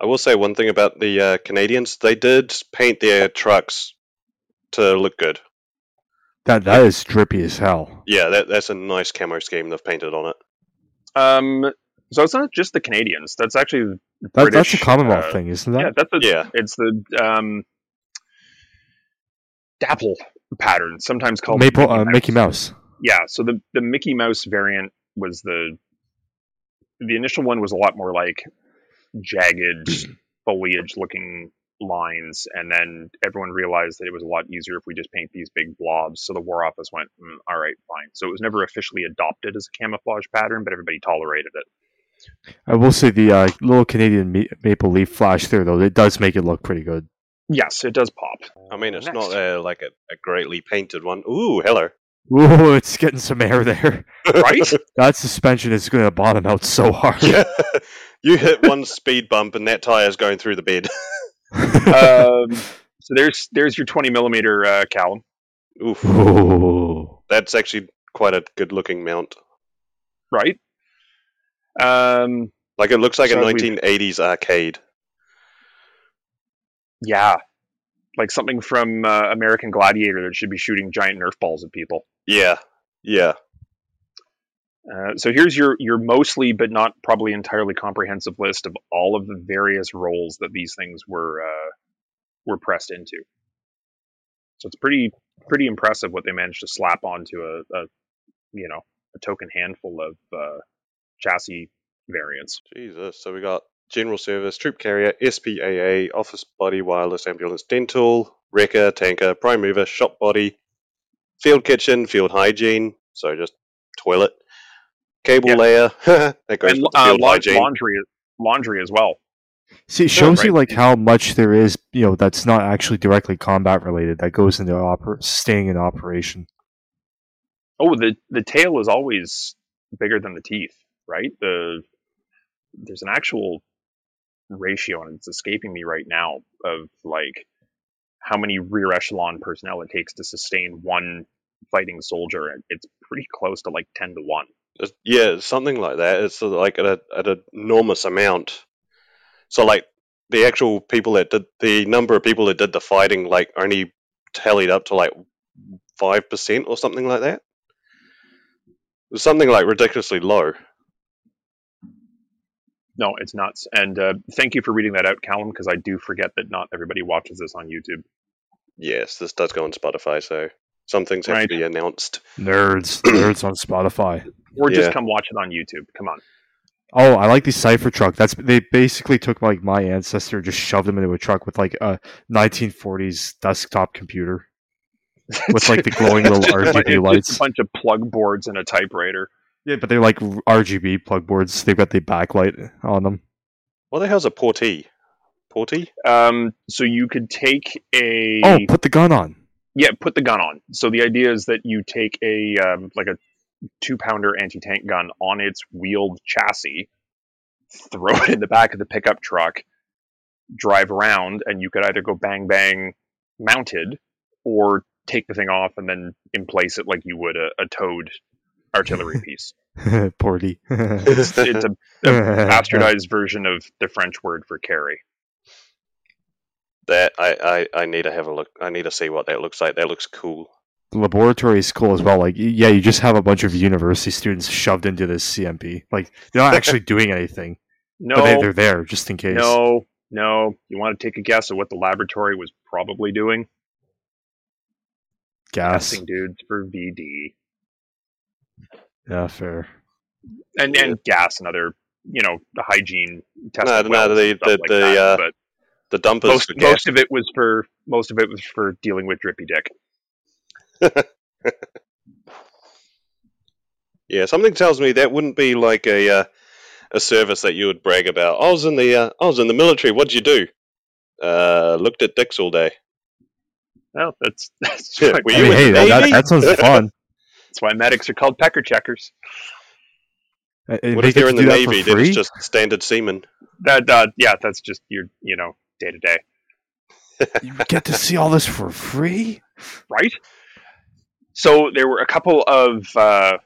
I will say one thing about the uh, Canadians. They did paint their trucks to look good. That that is drippy as hell. Yeah, that, that's a nice camo scheme they've painted on it. Um, so it's not just the Canadians. That's actually That, that's a Commonwealth uh, thing, isn't that? yeah. That's the Yeah. It's the um, dapple pattern, sometimes called Maple uh, Mickey Mouse. Yeah, so the the Mickey Mouse variant was the the initial one was a lot more like jagged foliage looking lines, and then everyone realized that it was a lot easier if we just paint these big blobs. So the War Office went, mm, all right, fine. So it was never officially adopted as a camouflage pattern, but everybody tolerated it. I will say the uh, little Canadian ma- maple leaf flash there, though, it does make it look pretty good. Yes, it does pop. I mean, it's Next. not uh, like a, a greatly painted one. Ooh, hello. Ooh, it's getting some air there. right. That suspension is going to bottom out so hard. you hit one speed bump and that tire is going through the bed. um, so there's there's your 20 millimeter uh, Callum. Oof, Ooh. that's actually quite a good looking mount. right? Um, Like it looks like So a we've- 1980s arcade. yeah, like something from uh, American Gladiator that should be shooting giant Nerf balls at people. Yeah, yeah. Uh, so here's your your mostly but not probably entirely comprehensive list of all of the various roles that these things were uh, were pressed into. So it's pretty pretty impressive what they managed to slap onto a, a you know a token handful of uh, chassis variants. Jesus. So we got general service, troop carrier, SPAA, office body, wireless, ambulance, dental, wrecker, tanker, prime mover, shop body, field kitchen, field hygiene. So just toilet, cable Yeah. layer. that goes and with the uh, field la- hygiene. laundry laundry as well. See, it shows you right. like how much there is, you know, that's not actually directly combat related. That goes into oper- staying in operation. Oh, the the tail is always bigger than the teeth, right? The there's an actual ratio, and it's escaping me right now of like how many rear echelon personnel it takes to sustain one fighting soldier. It's pretty close to like ten to one. Yeah, something like that. It's uh, like at a at an enormous amount. So like the actual people that did the number of people that did the fighting like only tallied up to like five percent or something like that. It was something like ridiculously low. No, it's nuts. And uh, thank you for reading that out, Callum, because I do forget that not everybody watches this on YouTube. Yes, this does go on Spotify, so some things have Right. to be announced. Nerds, nerds on Spotify. Or just Yeah. come watch it on YouTube. Come on. Oh, I like the cipher truck. That's they basically took like my ancestor, just shoved him into a truck with like a 1940s desktop computer with like the glowing little It's just RGB it's lights. just a bunch of plug boards and a typewriter. Yeah, but they're like RGB plug boards. They've got the backlight on them. What the hell's a portee? Portee? Um, so you could take a Oh, put the gun on. yeah, put the gun on. So the idea is that you take a um, like a two pounder anti tank gun on its wheeled chassis, throw it in the back of the pickup truck, drive around, and you could either go bang bang mounted or take the thing off and then emplace it like you would a, a towed artillery piece. Porty. It's, it's a, a bastardized version of the French word for carry. That I, I, I need to have a look. I need to see what that looks like. That looks cool. the laboratory is cool as well. Like, yeah, you just have a bunch of university students shoved into this CMP. Like, they're not actually doing anything, No, but they, they're there just in case. no, no. You want to take a guess at what the laboratory was probably doing? Gas. Testing dudes for VD Yeah, fair. and and gas and other you know the hygiene testing. No, no, the- the- like the, that, uh, but The dumpers most for gas. most of it was for most of it was for dealing with drippy dick. Yeah, something tells me that wouldn't be like a uh, a service that you would brag about. I was in the uh, I was in the military. What'd you do? Uh, looked at dicks all day. Well, that's that's Yeah, were I you mean, hey, that, that, that sounds fun. That's why medics are called pecker checkers. Uh, What they if get they're to in the do that for Navy? Then free? it's just standard seamen. That uh, yeah, that's just your you know day to day, You get to see all this for free? right? So there were a couple of uh,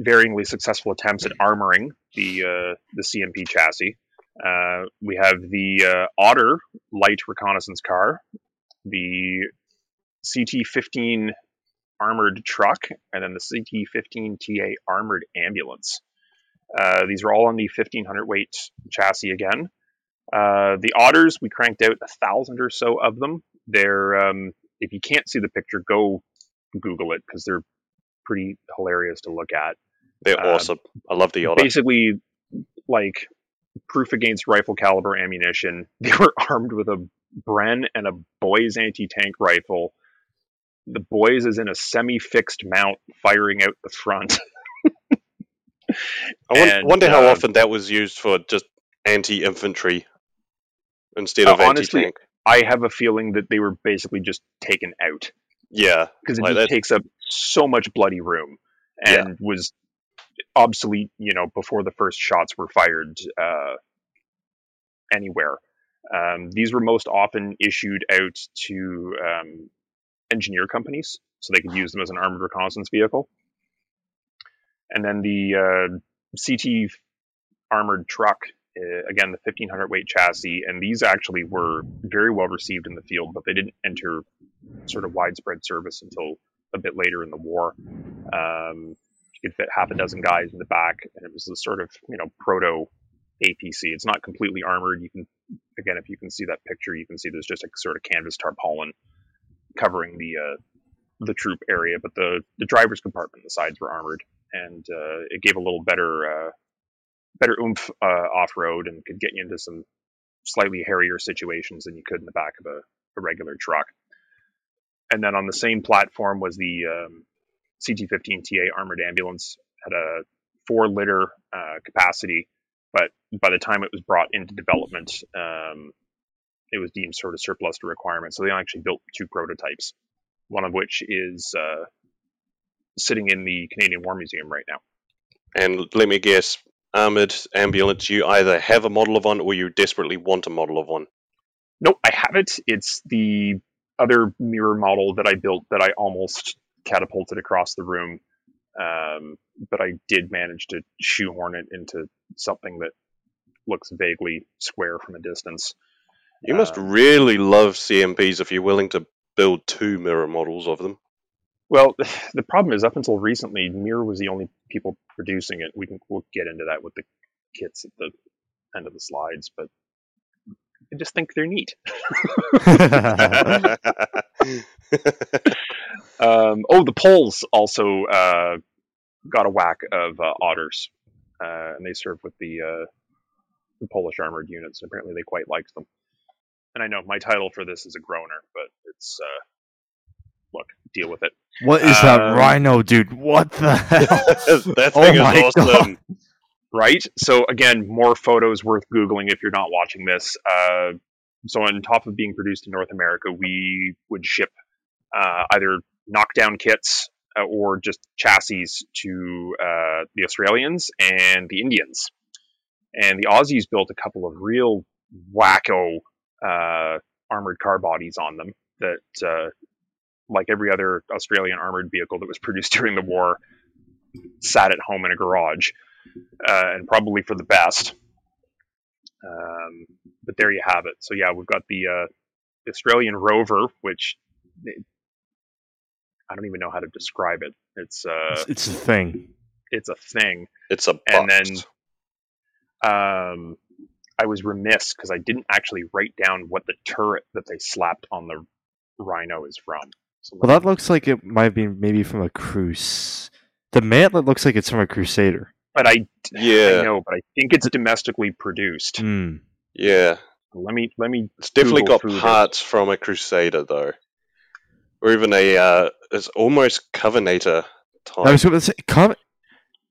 varyingly successful attempts at armoring the uh, the CMP chassis. Uh, we have the uh, Otter light reconnaissance car, the CT-15 armored truck, and then the CT-15 TA armored ambulance. Uh, these are all on the 1500 weight chassis again. Uh, the Otters, we cranked out a thousand or so of them. They're, um, if you can't see the picture, go Google it because they're pretty hilarious to look at They're Um, awesome. I love the otter. basically like proof against rifle caliber ammunition. They were armed with a Bren and a Boys anti-tank rifle. The Boys is in a semi-fixed mount, firing out the front. I won- and, wonder how uh, often that was used for just anti-infantry instead Uh, of honestly, anti-tank. I have a feeling that they were basically just taken out Yeah, because it Like just that- takes up so much bloody room and was obsolete, you know, before the first shots were fired uh, anywhere. Um, these were most often issued out to um, engineer companies so they could use them as an armored reconnaissance vehicle. And then the uh, CT armored truck, uh, again, the 1500 weight chassis, and these actually were very well received in the field, but they didn't enter sort of widespread service until a bit later in the war. Um, you could fit half a dozen guys in the back, and it was the sort of you know proto APC. It's not completely armored. You can again, if you can see that picture, you can see there's just a sort of canvas tarpaulin covering the uh, the troop area, but the the driver's compartment, the sides were armored, and uh, it gave a little better uh, better oomph uh, off road and could get you into some slightly hairier situations than you could in the back of a, a regular truck. And then on the same platform was the um, CT-15 TA armored ambulance had a four liter uh, capacity, but by the time it was brought into development, um, it was deemed sort of surplus to requirement. So they actually built two prototypes, one of which is uh, sitting in the Canadian War Museum right now. and let me guess, armored ambulance. You either have a model of one or you desperately want a model of one. Nope, I have it. It's the other mirror model that I built that I almost catapulted across the room. Um, but I did manage to shoehorn it into something that looks vaguely square from a distance. You must Um, really love CMPs if you're willing to build two mirror models of them. Well, the problem is, up until recently, Mirror was the only people producing it. We can we'll get into that with the kits at the end of the slides, but I just think they're neat. Um, oh, the Poles also uh, got a whack of uh, otters, uh, and they serve with the, uh, the Polish armored units. And apparently, they quite liked them. And I know my title for this is a groaner, but it's uh, look, deal with it. What is that Um, rhino, dude? What the hell? that Oh thing my is awesome. right? So again, more photos worth googling if you're not watching this. Uh, so on top of being produced in North America, we would ship uh, either knockdown kits uh, or just chassis to uh, the Australians and the Indians. And the Aussies built a couple of real wacko uh, armored car bodies on them that, uh, like every other Australian armored vehicle that was produced during the war, sat at home in a garage uh, and probably for the best. Um, but there you have it. So yeah, we've got the uh, Australian Rover, which it- I don't even know how to describe it. It's uh, It's, it's a thing. it's a thing. It's a box. And then- Um, I was remiss because I didn't actually write down what the turret that they slapped on the Rhino is from. So Well, that looks like it might be maybe from a cruise. The mantlet looks like it's from a Crusader. but I, yeah I yeah, know, but I think it's domestically produced. Hmm. yeah. Let me let me It's definitely got through this. parts from a Crusader though, or even a. Uh, it's almost Covenanter type. I was going to say, Cov-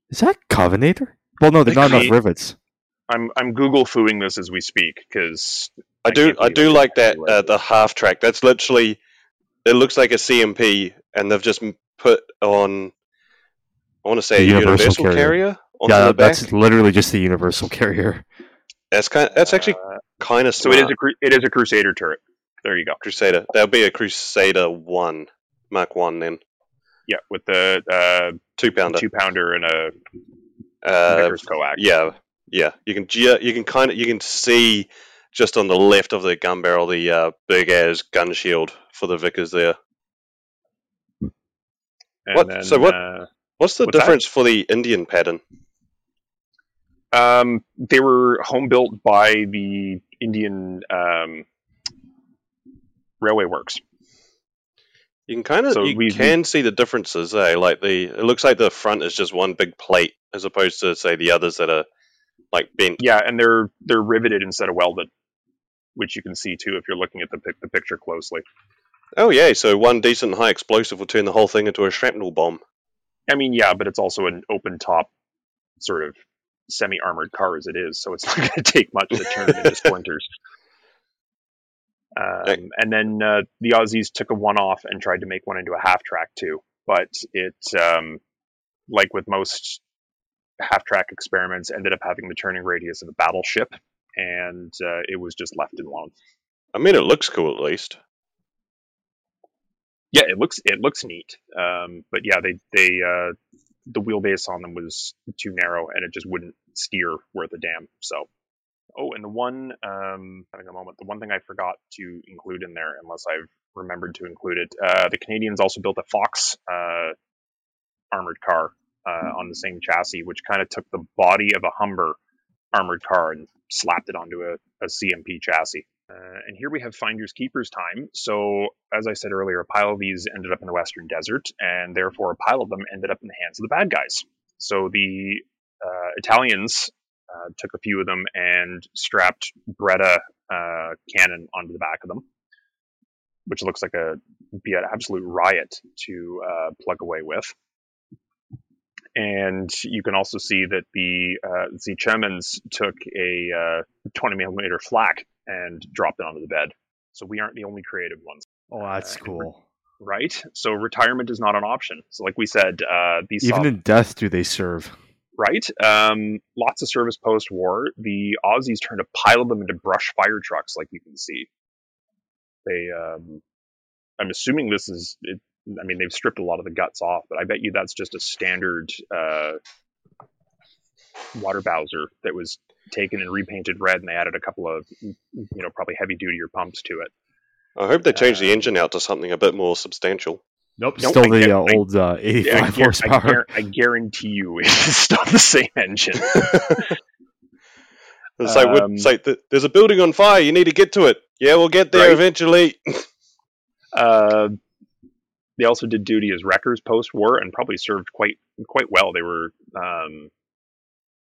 is that Covenanter? Well, no, there's not enough rivets. I'm I'm Google fooing this as we speak because I do I do like that uh, the half track. That's literally it looks like a CMP, and they've just m- put on. I want to say a universal universal, carrier. carrier. onto Yeah, the back. that's literally just the universal carrier. That's kind. That's actually Uh, kind of so it is a it is a Crusader turret. There you go. Crusader. That'll be a Crusader one, Mark one then, Yeah, with the uh, two pounder. two pounder and a Uh, Vickers coax. yeah, yeah. You can you can kind of you can see just on the left of the gun barrel the uh, big as gun shield for the Vickers there. And What- Then, so what- Uh, What's the What's that? difference for the Indian pattern? um, they were home built by the Indian um, Railway Works. You can kind of So you we- can see the differences, eh? Like the it looks like the front is just one big plate as opposed to say the others that are like being Yeah, and they're they're riveted instead of welded, which you can see too if you're looking at the pic- the picture closely. Oh yeah, so one decent high explosive will turn the whole thing into a shrapnel bomb. I mean, yeah, but it's also an open top sort of semi armored car as it is, so it's not going to take much to turn it into splinters. Um, and then uh, the Aussies took a one off and tried to make one into a half track too, but it, um, like with most half track experiments, ended up having the turning radius of a battleship, and uh, it was just left alone. I mean, it looks cool at least. Yeah, it looks it looks neat, um, but yeah, they they uh, the wheelbase on them was too narrow and it just wouldn't steer worth a damn. So, oh, and the one um, having a moment, the one thing I forgot to include in there, unless I've remembered to include it, uh, the Canadians also built a Fox uh, armored car uh, on the same chassis, which kind of took the body of a Humber armored car and slapped it onto a, a CMP chassis. Uh, and here we have finders keepers time. So, as I said earlier, a pile of these ended up in the Western Desert, and therefore a pile of them ended up in the hands of the bad guys. So the uh, Italians uh, took a few of them and strapped Breda uh, cannon onto the back of them, which looks like a be an absolute riot to uh, plug away with. And you can also see that the uh, the took a uh, 20 millimeter flak and dropped it onto the bed. So we aren't the only creative ones, Oh, that's Uh, cool. right? So retirement is not an option. So like we said, uh, these Even soft- in death, do they serve? right? Um, lots of service post war. The Aussies turned a pile of them into brush fire trucks, like you can see. They, um, I'm assuming this is. It, I mean, they've stripped a lot of the guts off, but I bet you that's just a standard uh, water bowser that was taken and repainted red, and they added a couple of, you know, probably heavy duty or pumps to it. I hope they change the Uh, engine out to something a bit more substantial. Nope. Nope, Still I the get- uh, I- old uh, Yeah, 85 I, guar- I, horsepower. I guarantee you, it's still the same engine. It's like, what- Um, it's like th- there's a building on fire. You need to get to it. Yeah, we'll get there Right. eventually. Uh, they also did duty as wreckers post-war and probably served quite quite well. They were um,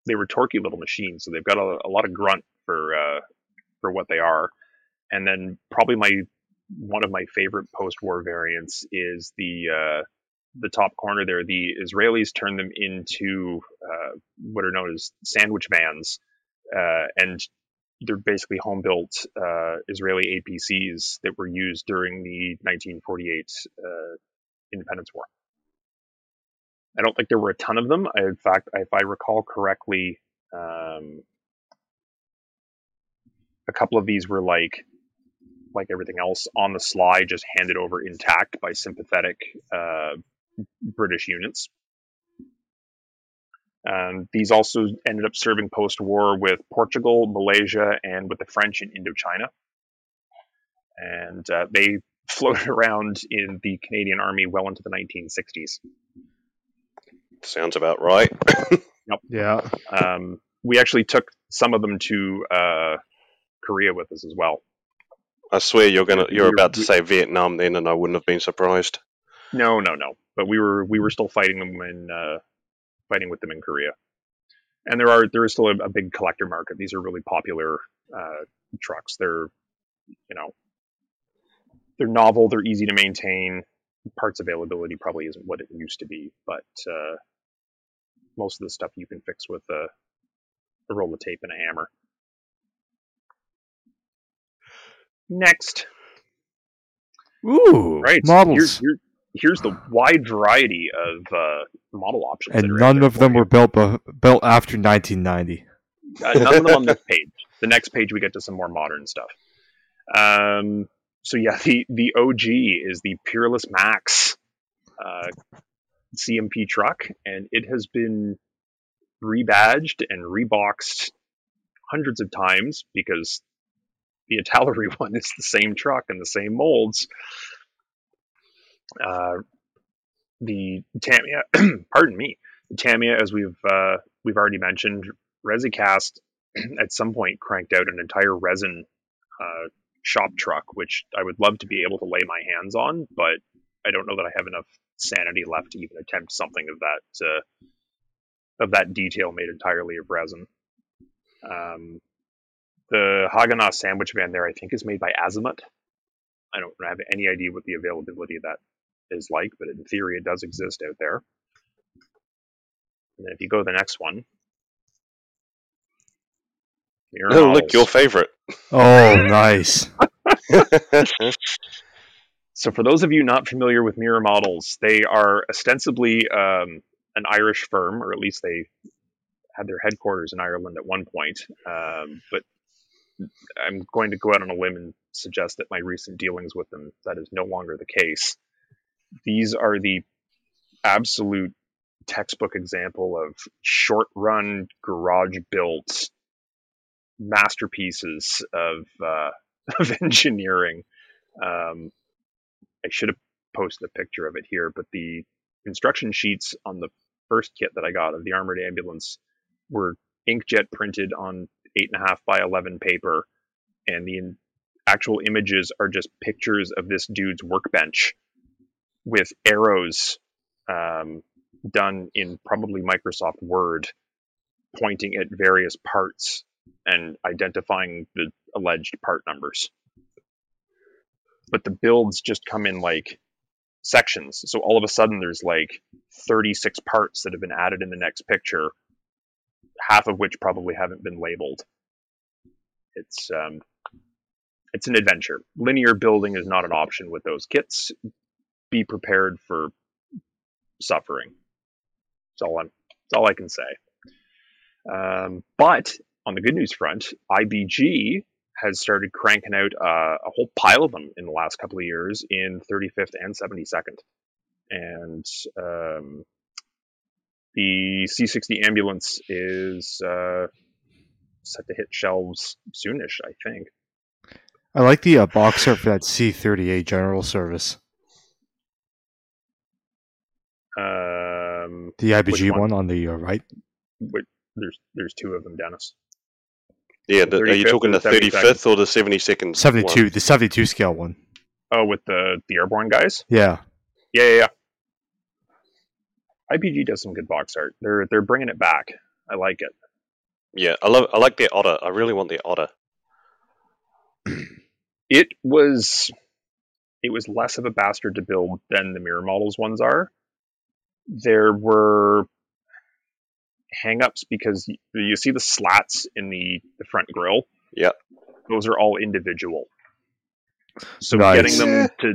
they were torquey little machines, so they've got a, a lot of grunt for uh, for what they are. And then probably my one of my favorite post-war variants is the uh, the top corner there. The Israelis turned them into uh, what are known as sandwich vans, uh, and they're basically home-built uh, Israeli APCs that were used during the 1948 uh, Independence War. I don't think there were a ton of them. I, in fact, if I recall correctly, um, a couple of these were like like everything else on the sly, just handed over intact by sympathetic uh, British units. Um, these also ended up serving post-war with Portugal, Malaysia, and with the French in Indochina. And uh, they floated around in the Canadian Army well into the 1960s. Sounds about right. Yeah. Um, we actually took some of them to uh, Korea with us as well. I swear you're gonna you're You're- about to say Vietnam then, and I wouldn't have been surprised. No, no, no. But we were we were still fighting them in uh, fighting with them in Korea. And there are there is still a, a big collector market. These are really popular uh, trucks. They're you know they're novel. They're easy to maintain. Parts availability probably isn't what it used to be, but uh, most of the stuff you can fix with a, a roll of tape and a hammer. Next. Ooh. Right. Models. Here's, here- here's the wide variety of uh, model options. and none of them you. were built bu- built after 1990. Uh, none of them on this page. The next page we get to some more modern stuff. Um, so yeah, the the OG is the Peerless Max uh, CMP truck, and it has been rebadged and reboxed hundreds of times because the Italeri one is the same truck and the same molds. Uh, the Tamiya, pardon me, the Tamiya, as we've uh, we've already mentioned, ResiCast at some point cranked out an entire resin uh, shop truck, which I would love to be able to lay my hands on, but I don't know that I have enough sanity left to even attempt something of that uh, of that detail made entirely of resin. Um, the Haganah sandwich van there, I think, is made by Azimuth. I don't have any idea what the availability of that is like, but in theory, it does exist out there. And then if you go to the next one, Mirror Oh, look, your favorite. Oh, nice. So, for those of you not familiar with Mirror Models, they are ostensibly um, an Irish firm, or at least they had their headquarters in Ireland at one point. Um, but I'm going to go out on a limb and suggest that my recent dealings with them that is no longer the case. These are the absolute textbook example of short run garage built masterpieces of uh, of engineering. Um, I should have posted a picture of it here, but the instruction sheets on the first kit that I got of the armored ambulance were inkjet printed on eight and a half by eleven paper, and the in- actual images are just pictures of this dude's workbench with arrows um, done in probably Microsoft Word, pointing at various parts and identifying the alleged part numbers but the builds just come in like sections. So all of a sudden there's like 36 parts that have been added in the next picture, half of which probably haven't been labeled. It's um, it's an adventure. Linear building is not an option with those kits. Be prepared for suffering. That's all I'm. That's all I can say. Um, but on the good news front, IBG has started cranking out uh, a whole pile of them in the last couple of years in 35th and 72nd. And um, the C60 ambulance is uh, set to hit shelves soonish, I think. I like the uh, box art for that C38 General Service. Um, The IBG one? one? on the uh, right. wait, there's there's two of them, Dennis. yeah, the, are you talking the the 35th or the 72nd? 72, one? the 72 scale one. Oh, with the the airborne guys. Yeah. Yeah, yeah, yeah. IBG does some good box art. They're they're bringing it back. I like it. Yeah, I love. I like the otter. I really want the otter. It was it was less of a bastard to build than the mirror models ones are. There were hangups because y- you see the slats in the, the front grill. Yep. Those are all individual. So Nice. getting them to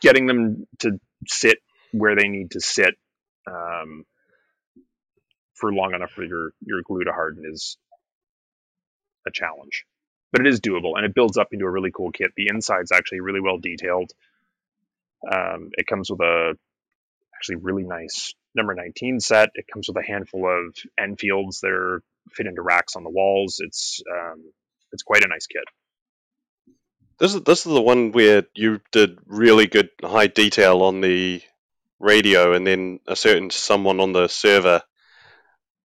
getting them to sit where they need to sit um, for long enough for your your glue to harden is a challenge. But it is doable and it builds up into a really cool kit. The inside's actually really well detailed. Um, it comes with a actually really nice number 19 set. It comes with a handful of Enfields that are fit into racks on the walls. It's um, it's quite a nice kit. This is this is the one where you did really good high detail on the radio, and then a certain someone on the server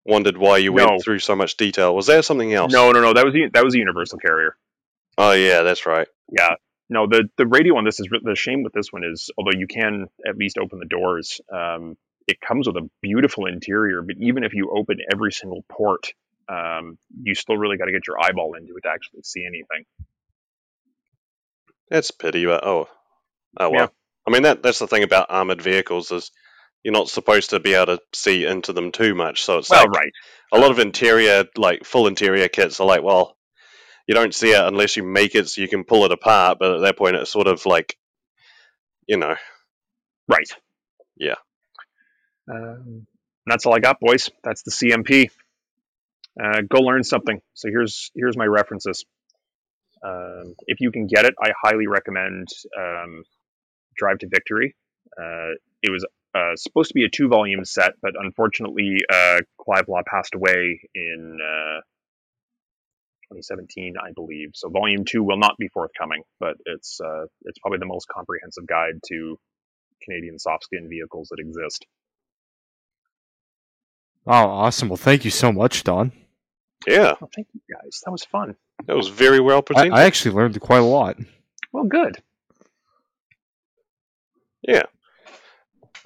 wondered why you No. went through so much detail. Was there something else? No, no, no. That was that was a universal carrier. Oh yeah, that's right. Yeah. No, the the radio on this is the shame with this one is although you can at least open the doors, um, it comes with a beautiful interior. But even if you open every single port, um, you still really got to get your eyeball into it to actually see anything. That's pity, but oh, oh well. Yeah. I mean that that's the thing about armored vehicles is you're not supposed to be able to see into them too much. So it's Well, like right. a lot of interior, like full interior kits, are like, well, you don't see it unless you make it so you can pull it apart. But at that point, it's sort of like, you know, Right. Yeah. Um, that's all I got, boys. That's the CMP. Uh, go learn something. So here's here's my references. Um, if you can get it, I highly recommend um, Drive to Victory. Uh, it was uh, supposed to be a two volume set, but unfortunately, uh, Clive Law passed away in uh, 2017, I believe. So volume two will not be forthcoming, but it's uh, it's probably the most comprehensive guide to Canadian soft skin vehicles that exist. Oh, awesome. Well, thank you so much, Don. yeah, Oh, thank you guys. That was fun. that was very well I, presented. I actually learned quite a lot. Well, good. Yeah.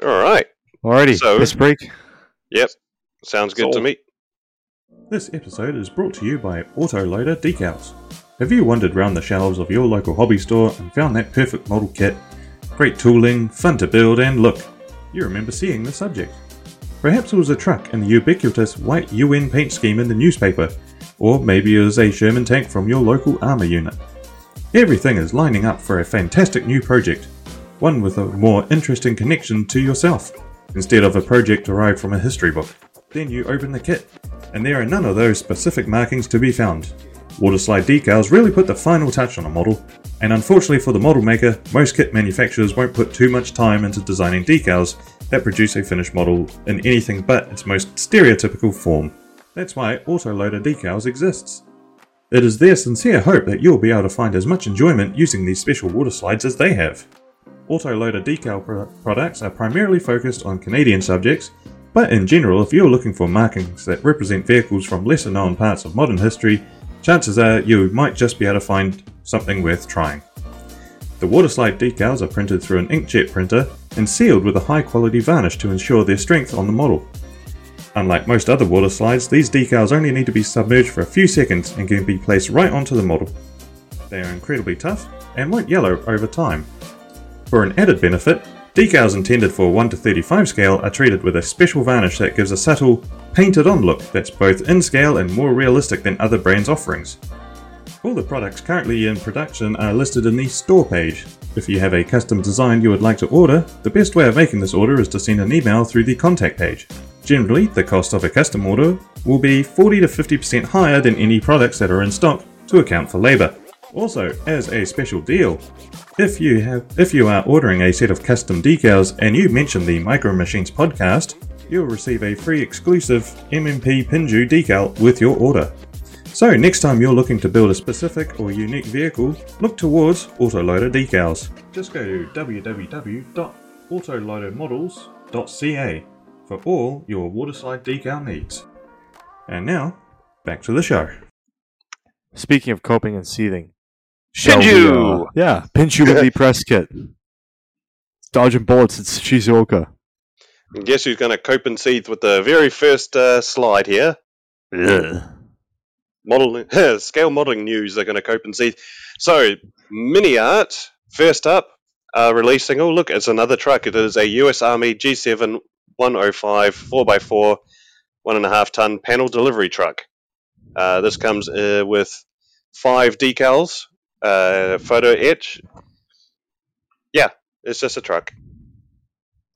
All right, Alrighty, So- this break. yep, sounds good to me. This episode is brought to you by Autoloader Decals. Have you wandered round the shelves of your local hobby store and found that perfect model kit? Great tooling, fun to build, and look, you remember seeing the subject. Perhaps it was a truck in the ubiquitous white UN paint scheme in the newspaper, or maybe it was a Sherman tank from your local armour unit. Everything is lining up for a fantastic new project, one with a more interesting connection to yourself, instead of a project derived from a history book. Then you open the kit, and there are none of those specific markings to be found. Waterslide decals really put the final touch on a model, and unfortunately for the model maker, most kit manufacturers won't put too much time into designing decals that produce a finished model in anything but its most stereotypical form. That's why Autoloader Decals exists. It is their sincere hope that you'll be able to find as much enjoyment using these special water slides as they have. Autoloader decal pro- products are primarily focused on Canadian subjects, but in general, if you're looking for markings that represent vehicles from lesser known parts of modern history, chances are you might just be able to find something worth trying. The waterslide decals are printed through an inkjet printer and sealed with a high quality varnish to ensure their strength on the model. Unlike most other water slides, these decals only need to be submerged for a few seconds and can be placed right onto the model. They are incredibly tough and won't yellow over time. For an added benefit, decals intended for 1 to 35 scale are treated with a special varnish that gives a subtle, painted on look that's both in scale and more realistic than other brands' offerings. All the products currently in production are listed in the store page. If you have a custom design you would like to order, the best way of making this order is to send an email through the contact page. Generally, the cost of a custom order will be 40 to 50% higher than any products that are in stock to account for labor. Also, as a special deal, if you have if you are ordering a set of custom decals and you mention the Micro Machines podcast, you'll receive a free exclusive MMP Pinju decal with your order. So next time you're looking to build a specific or unique vehicle, look towards Autoloader decals. Just go to www.autoloadermodels.ca for all your waterslide decal needs. And now, back to the show. Speaking of coping and seething, shall we, uh, yeah, Pinju with the press kit. Dodging bullets. It's Shizuoka. And guess who's going to cope and seethe with the very first uh, slide here? Yeah. Model scale modeling news. They're going to cope and seethe. So MiniArt first up. are releasing. Oh, look, it's another truck. It is a US Army G7 105 4x4 one and a half ton panel delivery truck. Uh, this comes uh, with five decals, uh, photo etch. Yeah, it's just a truck.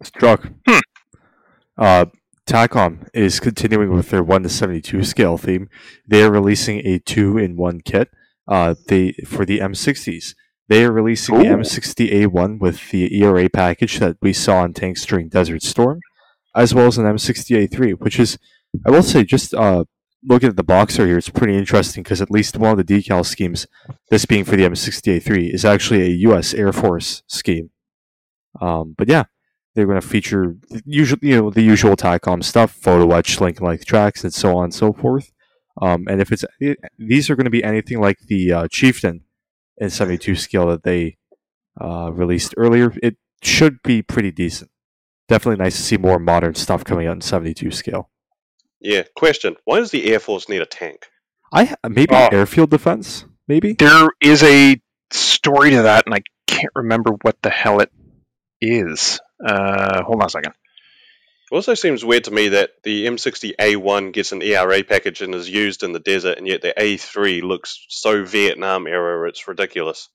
It's a truck. Hmm. Uh, Takom is continuing with their one to seventy two scale theme. They are releasing a two in one kit. Uh, they for the M60s. They are releasing the M60A1 with the ERA package that we saw in tanks during Desert Storm, as well as an M60A3, which is, I will say, just uh, looking at the boxer here, it's pretty interesting because at least one of the decal schemes, this being for the M60A3, is actually a U.S. Air Force scheme. Um, but yeah, they're going to feature the usual, you know, the usual Takom stuff, photo etch, link length tracks, and so on and so forth. Um, and if it's it, these are going to be anything like the uh, Chieftain in 72 scale that they uh, released earlier, it should be pretty decent. Definitely nice to see more modern stuff coming out in 72 scale. Yeah. Question: Why does the Air Force need a tank? I maybe Oh. airfield defense, maybe. There is a story to that, and I can't remember what the hell it is. Uh, hold on a second. It also seems weird to me that the M60A1 gets an ERA package and is used in the desert, and yet the A3 looks so Vietnam era, it's ridiculous.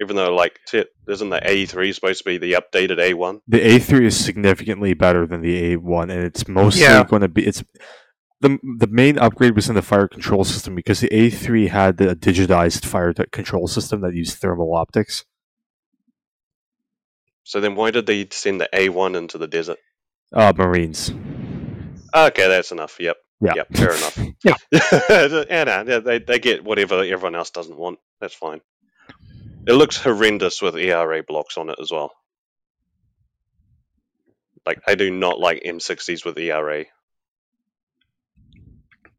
Even though, like, shit, isn't the A3 supposed to be the updated A1? The A3 is significantly better than the A1, and it's mostly Yeah. going to be it's the the main upgrade was in the fire control system because the A3 had the digitized fire t- control system that used thermal optics. So then why did they send the A1 into the desert? Uh, Marines. Okay, that's enough. Yep. Yeah. Yep, fair enough. Yeah. yeah, no, yeah, they, they get whatever everyone else doesn't want. That's fine. It looks horrendous with ERA blocks on it as well. Like, I do not like M60s with ERA.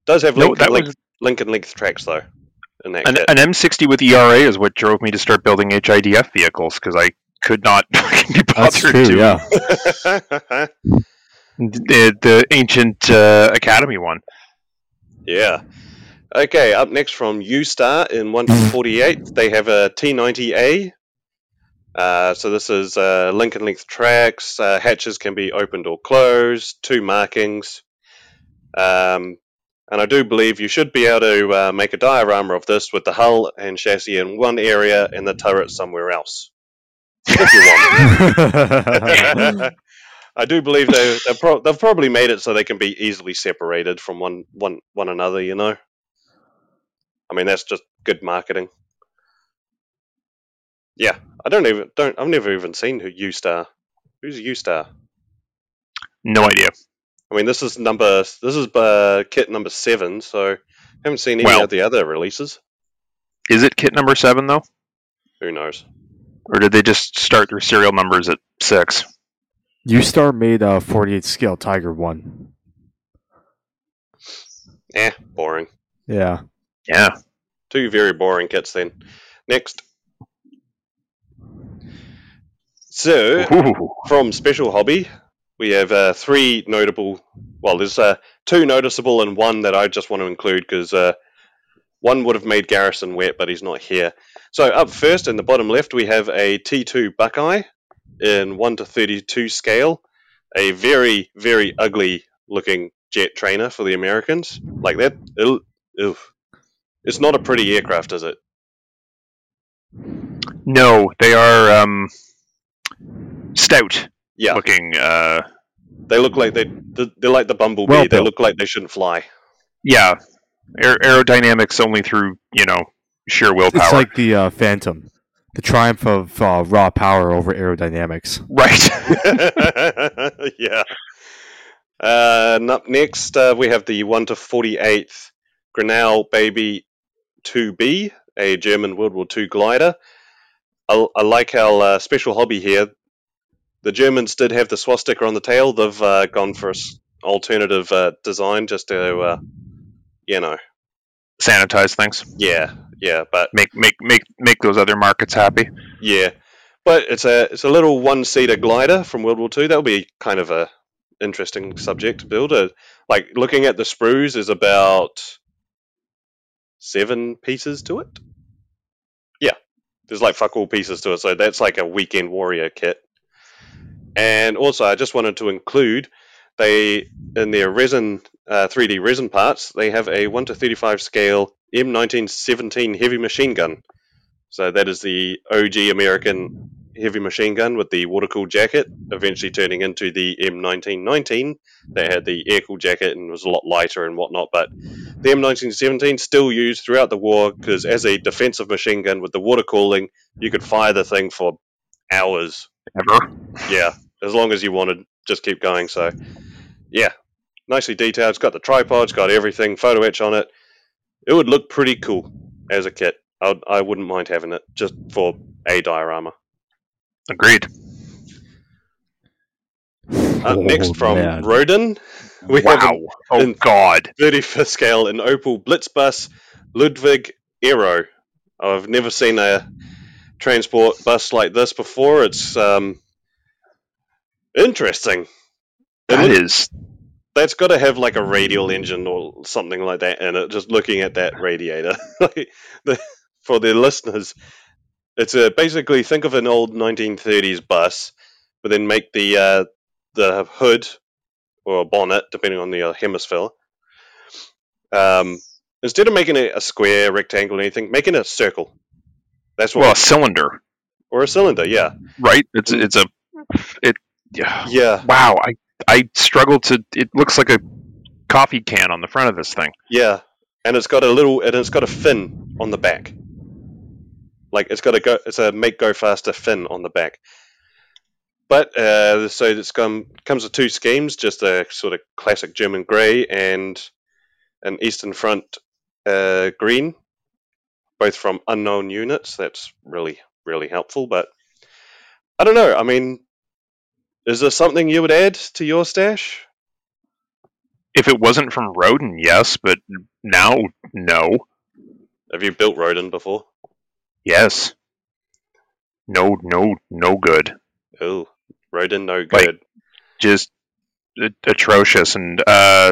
Does have No, link, that link, was link and length tracks, though. In that an, an M60 with ERA is what drove me to start building HIDF vehicles because I could not be That's bothered true. to Yeah. the, the ancient uh, Academy one. Yeah. Okay, up next from U-Star in 148, they have a T90A. Uh, so this is uh, link and length tracks. Uh, hatches can be opened or closed. Two markings. Um, and I do believe you should be able to uh, make a diorama of this with the hull and chassis in one area and the turret somewhere else. If you want. I do believe they pro- they've probably made it so they can be easily separated from one one one another. You know, I mean that's just good marketing. Yeah, I don't even don't I've never even seen who U Star. Who's U Star? No idea. I mean this is number this is uh, kit number seven, so haven't seen any Well- of the other releases. Is it kit number seven though, Who knows? or did they just start their serial numbers at six? U-Star made a 48 scale Tiger 1. Eh, boring. Yeah. Yeah. Two very boring kits then. Next. So, Ooh. from Special Hobby, we have uh, three notable. Well, there's uh, two noticeable and one that I just want to include because uh, one would have made Garrison wet, but he's not here. So up first in the bottom left, we have a T2 Buckeye in one to thirty-two scale, a very very ugly looking jet trainer for the Americans. Like that, oof. It's not a pretty aircraft, is it? No, they are um, stout Yeah, looking. Uh, they look like they they're like the bumblebee. Well they look like they shouldn't fly. yeah, aer- aerodynamics only through you know sheer willpower. It's like the uh, Phantom. The triumph of uh, raw power over aerodynamics. right. yeah. Uh, and up next, uh, we have the 1 to 48th Grunau Baby 2B, a German World War II glider. I, I like our uh, special hobby here. The Germans did have the swastika on the tail. They've uh, gone for an alternative uh, design just to, uh, you know, Sanitize things. yeah, yeah. But Make make make make those other markets happy. Yeah, but it's a it's a little one seater glider from World War Two. That'll be kind of a interesting subject to build. Uh like looking at the sprues is about seven pieces to it. Yeah, there's like fuck all pieces to it. So that's like a weekend warrior kit. And also, I just wanted to include they in their resin uh, 3D resin parts, they have a 1 to 35 scale M1917 heavy machine gun. So that is the OG American heavy machine gun with the water cooled jacket, eventually turning into the M1919 that had the air cooled jacket and was a lot lighter and whatnot. But the M1917 still used throughout the war because as a defensive machine gun with the water cooling, you could fire the thing for hours. Ever. Yeah, as long as you wanted, just keep going. So, yeah, nicely detailed. It's got the tripod, it's got everything, photo etch on it. It would look pretty cool as a kit. I'd, I wouldn't mind having it just for a diorama. Agreed. Uh, Oh, next from man. Roden, we have wow. an Oh in- God. 35th scale in Opel Blitzbus Ludwig Aero. I've never seen a transport bus like this before. It's um, interesting. It That look- is. that's got to have like a radial engine or something like that in it. Just looking at that radiator, like the, for the listeners, it's a basically think of an old 1930s bus, but then make the uh, the hood or a bonnet, depending on the uh, hemisphere. Um, instead of making it a square, rectangle, or anything, making it a circle. That's what, Well, a cylinder, or a cylinder. Yeah, right? It's it's a it. Yeah. yeah, Wow. I I struggle to. It looks like a coffee can on the front of this thing. Yeah, and it's got a little, and it's got a fin on the back. Like it's got a go, it's a make go faster fin on the back. But uh, so it's come comes with two schemes, just a sort of classic German grey and an Eastern Front uh, green, both from unknown units. That's really really helpful. But I don't know. I mean, is there something you would add to your stash? If it wasn't from Roden, yes, but now, no. Have you built Roden before? Yes. No, no, no good. Oh, Roden, no Like- good. Just atrocious. And uh,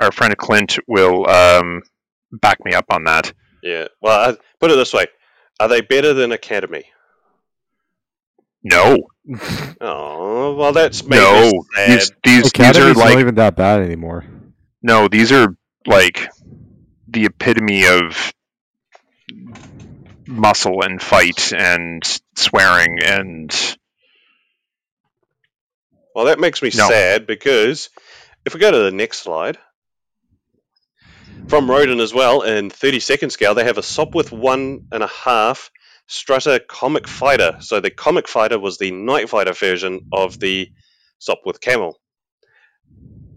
our friend Clint will um, back me up on that. Yeah. Well, I, put it this way: Are they better than Academy? No, Oh, well, that's maybe no. These, these, these are Academy's like not even that bad anymore. no. These are like the epitome of muscle and fight and swearing and Well, that makes me No. sad because if we go to the next slide, from Roden as well, in 30 second scale, they have a Sopwith one and a half Strutter Comic Fighter. So the Comic Fighter was the Night Fighter version of the Sopwith Camel.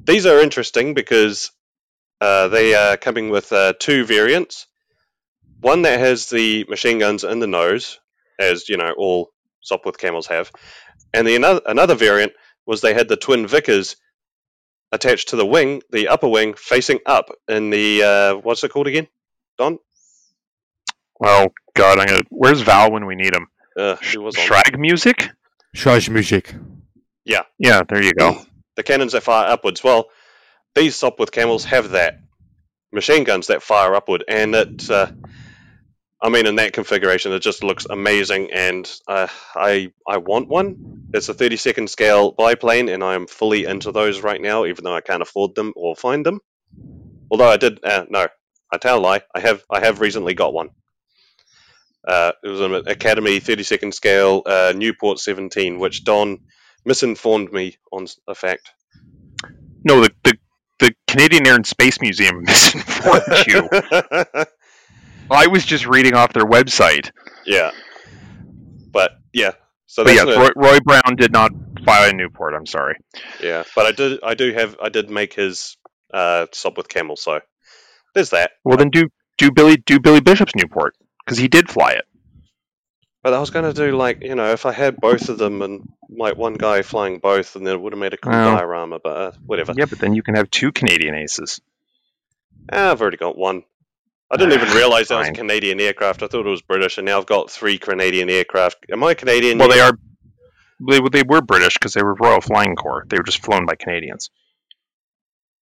These are interesting because uh, they are coming with uh, two variants. One that has the machine guns in the nose, as you know all Sopwith camels have, and the another another variant was they had the twin Vickers attached to the wing, the upper wing facing up in the uh, what's it called again? Don? well, God, I'm gonna. Where's Val when we need him? Uh, who was on? Shrag music? Shraj Music. Yeah, Yeah, there you go. the cannons that fire upwards. Well, these Sopwith camels have that machine guns that fire upward, and it. Uh, I mean, in that configuration, it just looks amazing, and uh, I I want one. It's a 30 second scale biplane, and I am fully into those right now, even though I can't afford them or find them. Although I did, uh, no, I tell a lie. I have I have recently got one. Uh, it was an Academy 30 second scale uh, Nieuport 17, which Don misinformed me on a fact. No, the the, the Canadian Air and Space Museum misinformed you. I was just reading off their website. yeah, but yeah. So But a- Roy, Roy Brown did not fly in Nieuport. I'm sorry. yeah. But I did I do have I did make his uh, Sopwith camel. So there's that. Well, then do do Billy do Billy Bishop's Nieuport because he did fly it. But I was going to do like you know if I had both of them and like one guy flying both, and then it would have made a cool diorama. But uh, whatever. Yeah, but then you can have two Canadian aces. Ah, I've already got one. I didn't even realize that was a Canadian aircraft. I thought it was British, and now I've got three Canadian aircraft. Am I Canadian? Well, they are. They, they were British because they were Royal Flying Corps. They were just flown by Canadians.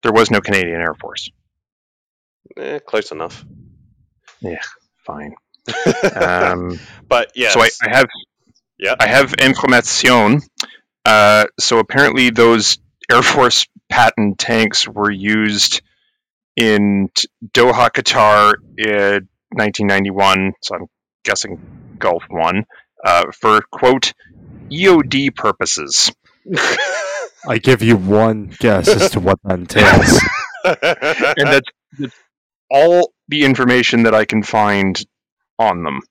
There was no Canadian Air Force. Eh, close enough. Yeah, fine. Um, but yeah, So I, I have, Yeah. I have information. Uh, so apparently, those Air Force patent tanks were used in Doha, Qatar, in 1991. So I'm guessing Gulf One uh, for quote EOD purposes. I give you one guess as to what that entails. and that's, that's all the information that I can find on them.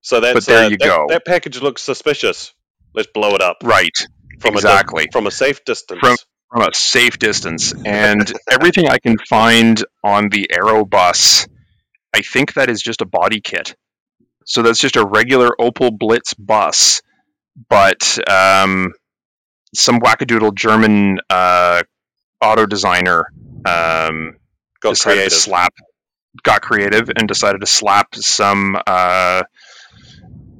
so that's but there uh, you that, go. That package looks suspicious. Let's blow it up Right, from exactly. a from a safe distance. From- from a safe distance, and everything I can find on the Aero bus, I think that is just a body kit. So that's just a regular Opel Blitz bus, but um, some wackadoodle German uh, auto designer um, Got decided creative. to slap got creative and decided to slap some uh,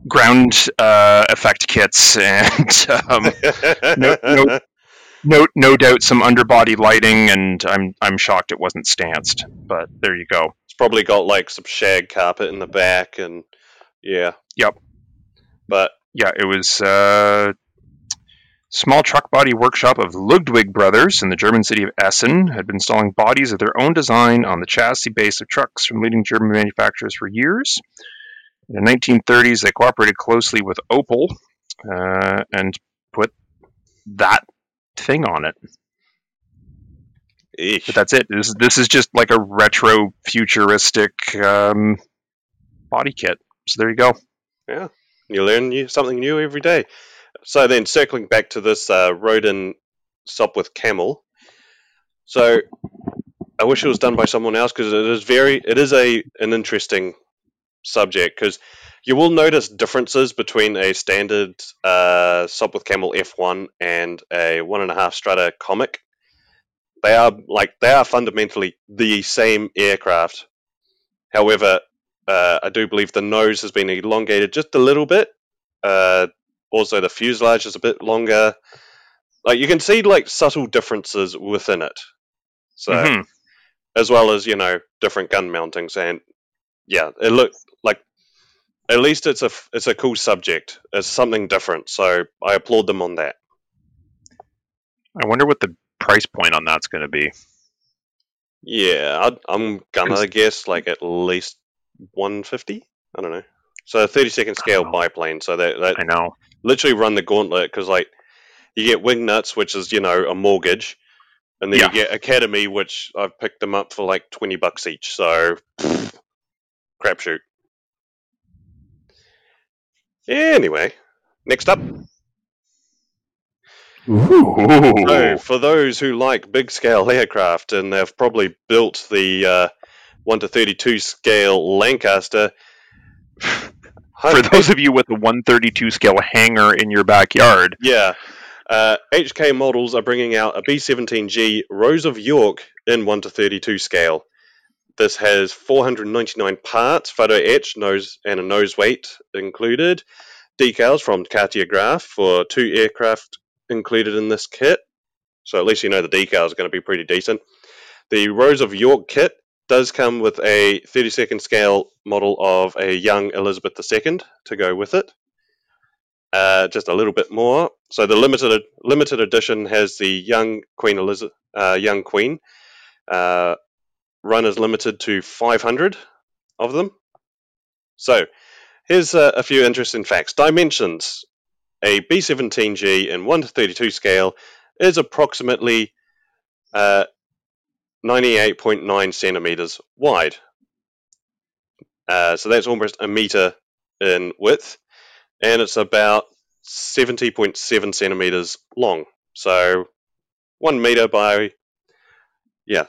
ground uh, effect kits and um, no- no- no no doubt some underbody lighting and I'm I'm shocked it wasn't stanced but there you go It's probably got like some shag carpet in the back, and yeah. Yep. But yeah it was uh, small truck body workshop of Ludwig brothers in the German city of Essen had been installing bodies of their own design on the chassis base of trucks from leading German manufacturers for years in the 1930s they cooperated closely with Opel uh, and put that thing on it eesh. but that's it. This is this is just like a retro futuristic um, body kit. So there you go. Yeah, you learn new, something new every day. So then, circling back to this uh, Roden Sopwith Camel. So I wish it was done by someone else because it is very, it is a an interesting subject because you will notice differences between a standard uh, Sopwith Camel F1 and a one and a half Strutter Comic. They are like they are fundamentally the same aircraft. However, uh, I do believe the nose has been elongated just a little bit. Uh, also, the fuselage is a bit longer. Like you can see, like subtle differences within it. So, Mhm. as well as you know, different gun mountings, and yeah, it look like at least it's a it's a cool subject. It's something different. So I applaud them on that. I wonder what the price point on that's going to be. Yeah, I'd, I'm gonna guess like at least 150. I don't know. So a 30 second scale biplane. So that that I know. literally run the gauntlet because like you get wing nuts which is you know a mortgage and then Yeah. you get academy which i've picked them up for like 20 bucks each so crapshoot anyway next up Ooh. so for those who like big scale aircraft and they've probably built the uh, 1 to 32 scale lancaster For those of you with a 132 scale hangar in your backyard, Yeah. Uh, HK models are bringing out a B17G Rose of York in 1 to 32 scale. This has 499 parts, photo etch, nose and a nose weight included. Decals from Cartograf for two aircraft included in this kit. So at least you know the decals are going to be pretty decent. The Rose of York kit does come with a 32nd scale model of a young Elizabeth II to go with it uh, just a little bit more. So the limited limited edition has the young Queen Elizabeth, uh, young Queen. Uh, run is limited to 500 of them. So here's uh, a few interesting facts. Dimensions: a B17G in 1 to 32 scale is approximately uh, 98.9 centimeters wide. Uh, so that's almost a meter in width and it's about 70.7 centimeters long. So one meter by, yeah,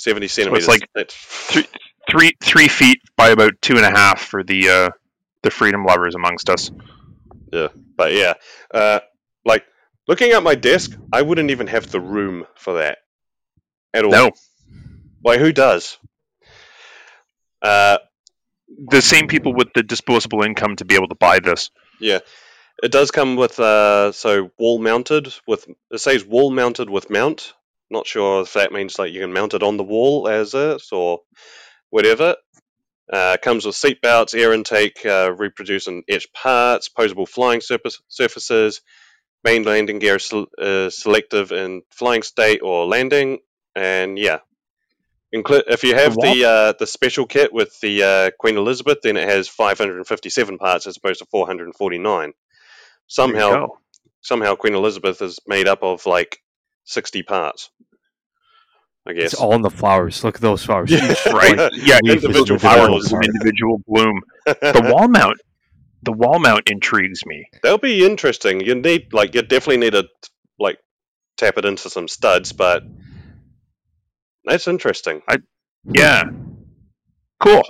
70 centimeters. It's like three, three three feet by about two and a half for the uh, the freedom lovers amongst us. Yeah, but yeah, uh, like looking at my desk, I wouldn't even have the room for that at all. No, Why, who does? Uh, the same people with the disposable income to be able to buy this. Yeah, it does come with uh, so wall mounted with it says wall mounted with mount. Not sure if that means like you can mount it on the wall as is or whatever. Uh, comes with seat belts, air intake, uh, reproduce and etched parts, posable flying surface, surfaces, main landing gear sel- uh, selective in flying state or landing, and yeah. Inclu- if you have The the uh, the special kit with the uh, Queen Elizabeth, then it has 557 parts as opposed to 449. Somehow, somehow Queen Elizabeth is made up of like 60 parts. I guess. It's all in the flowers. Look at those flowers. Yeah. Right. like, Yeah, individual individual flowers. individual bloom. The wall mount, the wall mount intrigues me. That'll be interesting. You need like you definitely need to like tap it into some studs, but that's interesting. I, yeah, cool.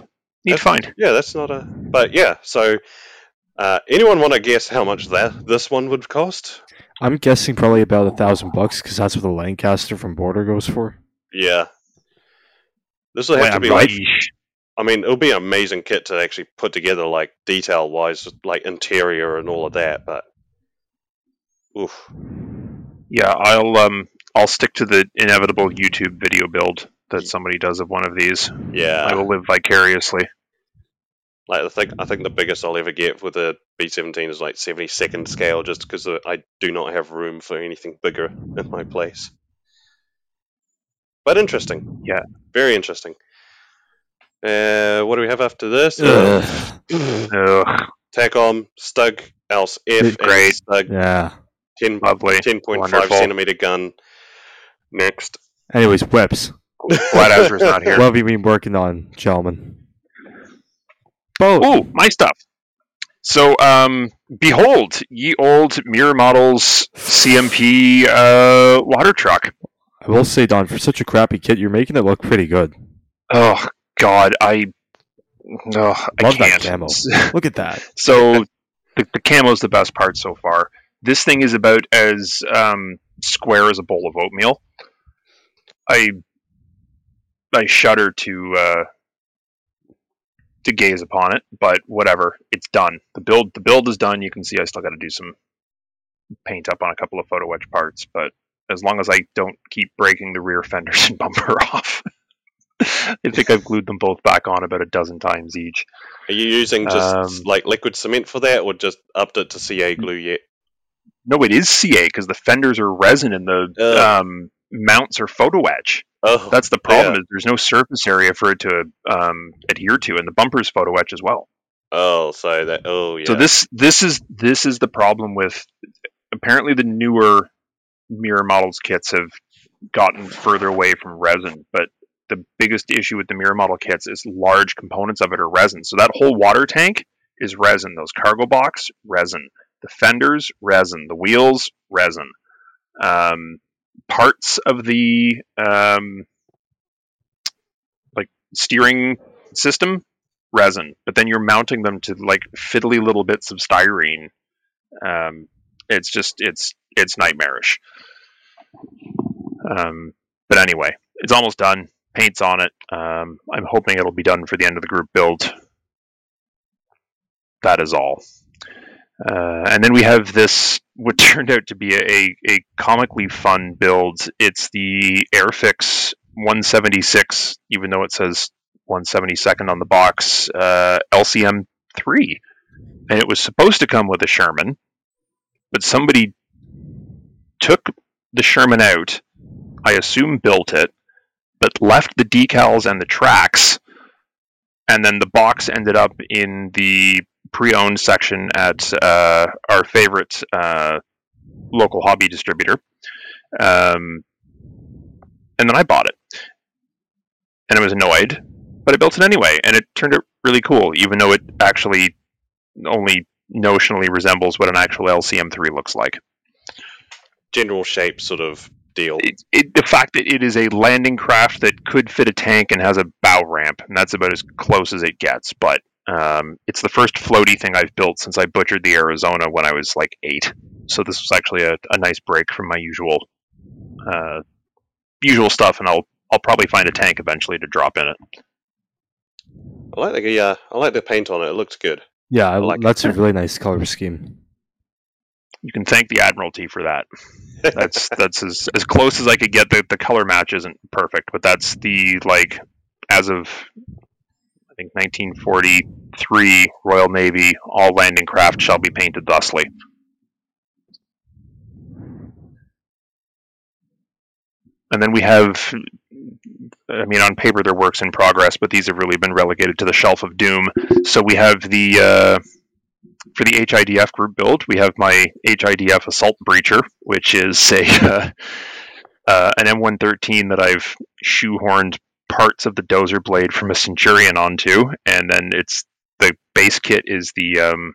Neat That's- find. Yeah, that's not a. But yeah, so uh, anyone want to guess how much that this one would cost? I'm guessing probably about a thousand bucks because that's what the Lancaster from Border goes for. Yeah, this will have Well, to be right. like. I mean, it'll be an amazing kit to actually put together, like detail wise, like interior and all of that. But oof, Yeah, I'll um, I'll stick to the inevitable YouTube video build that somebody does of one of these. yeah. I will live vicariously. Like I think I think the biggest I'll ever get with a B17 is like 72nd scale, just because I do not have room for anything bigger in my place. But interesting. Yeah. Very interesting. Uh, what do we have after this? Uh, Ugh. Ugh, Takom, Stug, Else F, and Great. Stug yeah. 10, lovely. 10.5 centimeter gun. Next. Anyways, WIPs. Glad Ezra's not here. What have you been working on, gentlemen? Both. Oh, my stuff. So, um, behold, ye old mirror models CMP uh, water truck. I will say, Don, for such a crappy kit, you're making it look pretty good. Oh God, I, oh, I Love that can't. camo. Look at that. So the, the is the best part so far. This thing is about as um, square as a bowl of oatmeal. I I shudder to uh, to gaze upon it, but whatever. It's done. The build the build is done. You can see I still got to do some paint up on a couple of photo etch parts, but as long as I don't keep breaking the rear fenders and bumper off. I think I've glued them both back on about a dozen times each. Are you using just Um, like liquid cement for that, or just upped it to CA glue yet? No, it is CA because the fenders are resin and the Ugh. um, mounts are photo etch. Oh, That's the problem. Yeah. Is there's no surface area for it to um, adhere to, and the bumper's photo etch as well. oh, so that. Oh, yeah. So this this is this is the problem with apparently the newer mirror models kits have gotten further away from resin, but the biggest issue with the mirror model kits is large components of it are resin. So that whole water tank is resin. Those cargo box resin. The fenders resin. The wheels resin. Um, parts of the um, like steering system resin, but then you're mounting them to like fiddly little bits of styrene. Um, it's just it's it's nightmarish. Um, but anyway, it's almost done. Paint's on it. Um, I'm hoping it'll be done for the end of the group build. That is all. Uh, and then we have this, what turned out to be a, a comically fun build. It's the Airfix 176, even though it says 172nd on the box, uh, LCM 3. And it was supposed to come with a Sherman, but somebody took the Sherman out, I assume built it, but left the decals and the tracks, and then the box ended up in the pre-owned section at uh, our favorite uh, local hobby distributor. Um, and then I bought it, and I was annoyed, but I built it anyway, and it turned out really cool, even though it actually only notionally resembles what an actual LCM3 looks like. general shape sort of deal. It, it, the fact that it is a landing craft that could fit a tank and has a bow ramp, and that's about as close as it gets. But um, it's the first floaty thing I've built since I butchered the Arizona when I was like eight. So this was actually a, a nice break from my usual uh, usual stuff, and I'll I'll probably find a tank eventually to drop in it. I like the yeah, I like the paint on it. It looks good. Yeah, I, like it. that's a really nice color scheme. You can thank the Admiralty for that. That's that's as, as close as I could get. The, the color match isn't perfect, but that's the like as of I think 1943 Royal Navy, all landing craft shall be painted thusly. And then we have, I mean, on paper they're works in progress, but these have really been relegated to the shelf of doom. So we have the, uh, for the HIDF group build, we have my HIDF Assault Breacher, which is a uh, uh, an M113 that I've shoehorned parts of the dozer blade from a Centurion onto, and then it's the base kit is the um,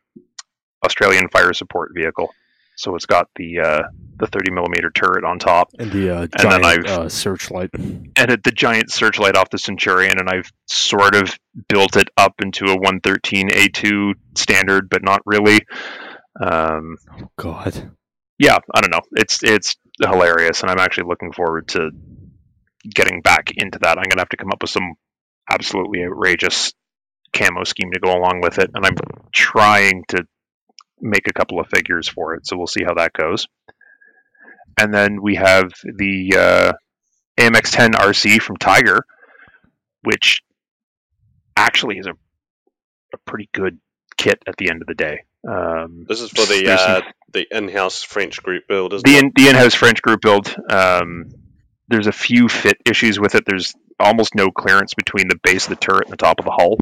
Australian fire support vehicle. So it's got the uh, the 30 millimeter turret on top, And the uh, giant I've- uh, searchlight. and the giant searchlight off the Centurion, and I've sort of built it up into a 113 A2 standard, but not really. Um, God. yeah, I don't know. It's it's hilarious, and I'm actually looking forward to getting back into that. I'm gonna have to come up with some absolutely outrageous camo scheme to go along with it, and I'm trying to make a couple of figures for it. So we'll see how that goes. And then we have the uh, AMX10 RC from Tiger, which actually is a a pretty good kit at the end of the day. Um, This is for the uh, the in-house French group build, isn't the it? in, the in-house French group build. Um, there's a few fit issues with it. There's almost no clearance between the base of the turret and the top of the hull,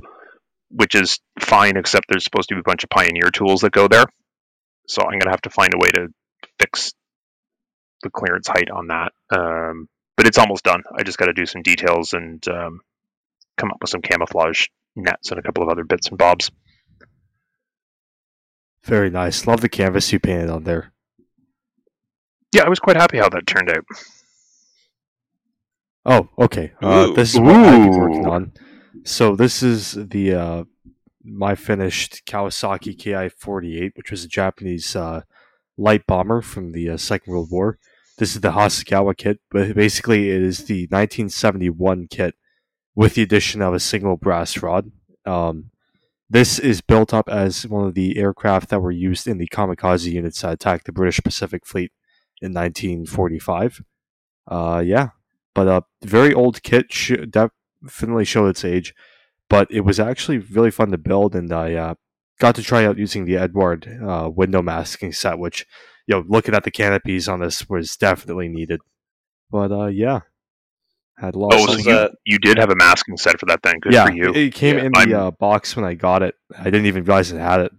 which is fine, except there's supposed to be a bunch of Pioneer tools that go there. So I'm gonna have to find a way to fix the clearance height on that. Um, but it's almost done. I just got to do some details and um, come up with some camouflage nets and a couple of other bits and bobs. Very nice. Love the canvas you painted on there. Yeah, I was quite happy how that turned out. Oh, okay. Uh, this is what I've been working on. So this is the uh, my finished Kawasaki Ki-48, which was a Japanese uh, light bomber from the uh, Second World War. This is the Hasegawa kit, but basically it is the 1971 kit with the addition of a single brass rod. Um, this is built up as one of the aircraft that were used in the kamikaze units that attacked the British Pacific Fleet in 1945. Uh, yeah, but a very old kit sh- definitely showed its age but it was actually really fun to build and i uh, got to try out using the Eduard uh, window masking set which you know looking at the canopies on this was definitely needed. But uh, yeah. Had a lot Oh, of so you, that- you did have a masking set for that thing. Good yeah for you. it came Yeah, in the I'm- uh, box when i got it. I didn't even realize it had it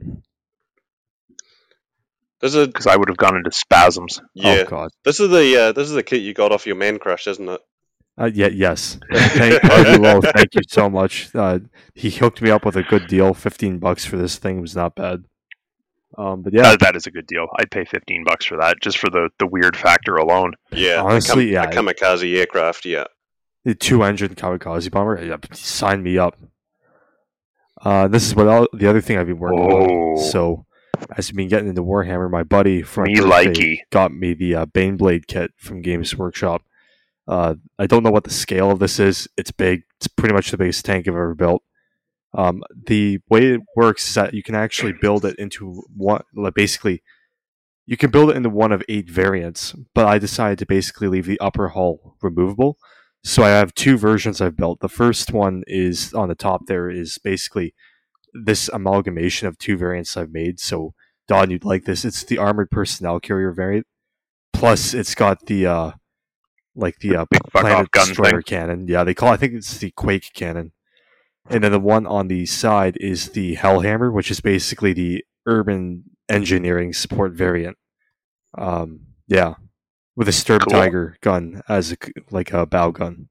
This is because I would have gone into spasms. yeah. oh god This is the uh, this is the kit you got off your man crush, isn't it? uh, yeah, yes. Thank, Harvey Lowe, thank you so much. Uh, he hooked me up with a good deal. Fifteen bucks for this thing was not bad. Um, but yeah, That, that is a good deal. I'd pay fifteen bucks for that just for the, the weird factor alone. Yeah, a Honestly, yeah. a kamikaze aircraft. Yeah, the two engine kamikaze bomber. Yeah, sign me up. Uh, this is what I'll, the other thing I've been working Oh. on. So, as I've been getting into Warhammer, my buddy from Me likey. got me the uh, Baneblade kit from Games Workshop. Uh, I don't know what the scale of this is. It's big. It's pretty much the biggest tank I've ever built. Um, the way it works is that you can actually build it into one, like basically, you can build it into one of eight variants. But I decided to basically leave the upper hull removable. So I have two versions I've built. The first one is on the top. There is basically this amalgamation of two variants I've made. So Don, you'd like this. It's the armored personnel carrier variant. Plus, it's got the uh, like the uh, planet gun destroyer thing. cannon. Yeah, they call. I think it's the Quake cannon. And then the one on the side is the Hellhammer, which is basically the urban engineering support variant. Um, yeah, with a Sturm Cool. Tiger gun as a, like a bow gun.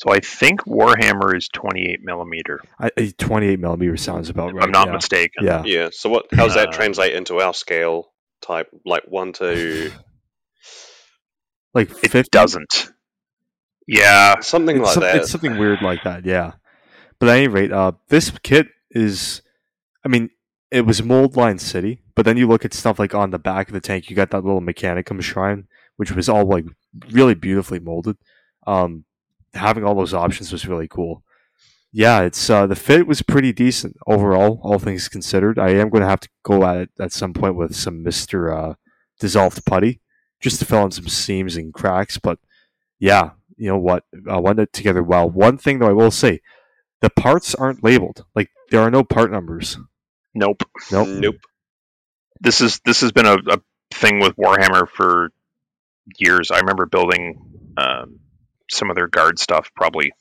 So I think Warhammer is twenty eight millimeter. I, a 28 millimeter sounds about right. I'm not yeah. mistaken. Yeah. yeah. So what? How does that Uh, translate into our scale type? Like one to like It doesn't. Yeah. something it's, like some- that. it's something weird like that, yeah. But at any rate, uh, this kit is, I mean, it was mold line city, but then you look at stuff like on the back of the tank, you got that little Mechanicum shrine, which was all like really beautifully molded. Um, having all those options was really cool. Yeah, it's uh, the fit was pretty decent overall, all things considered. I am going to have to go at it at some point with some Mister uh, dissolved putty just to fill in some seams and cracks. But yeah, you know what? I went it together well. One thing though, I will say, the parts aren't labeled. Like there are no part numbers. Nope. Nope. Nope. This is this has been a, a thing with Warhammer for years. I remember building um, some of their guard stuff probably,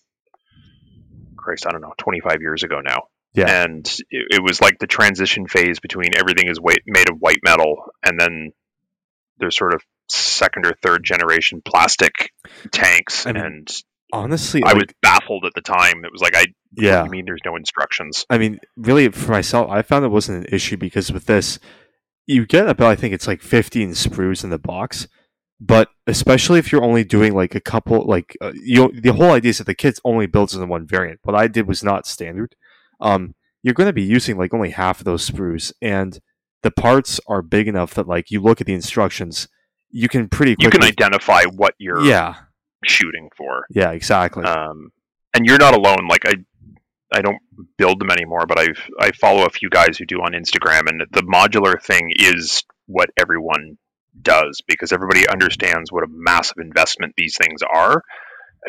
Christ, I don't know, 25 years ago now. Yeah. And it, it was like the transition phase between everything is white, made of white metal, and then there's sort of second or third generation plastic tanks. I mean, and Honestly, I like, was baffled at the time. It was like, I yeah. you mean there's no instructions? I mean, really, for myself, I found it wasn't an issue because with this, you get about I think it's like 15 sprues in the box, but especially if you're only doing like a couple, like uh, you, the whole idea is that the kit only builds in one variant. What I did was not standard. Um, you're going to be using like only half of those sprues, and the parts are big enough that like you look at the instructions, you can pretty quickly... You can identify what you're yeah, shooting for. yeah, exactly. um, and you're not alone. Like I, I don't build them anymore, but I've I follow a few guys who do on Instagram, and the modular thing is what everyone does because everybody understands what a massive investment these things are.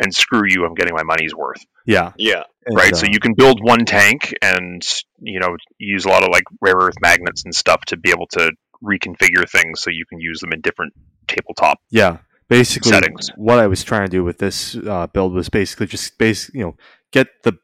And screw you, I'm getting my money's worth, yeah, Yeah. and, right? uh, so you can build one tank and you know use a lot of like rare earth magnets and stuff to be able to reconfigure things so you can use them in different tabletop. Yeah, basically, settings. what I was trying to do with this uh, build was basically just base, you know, get the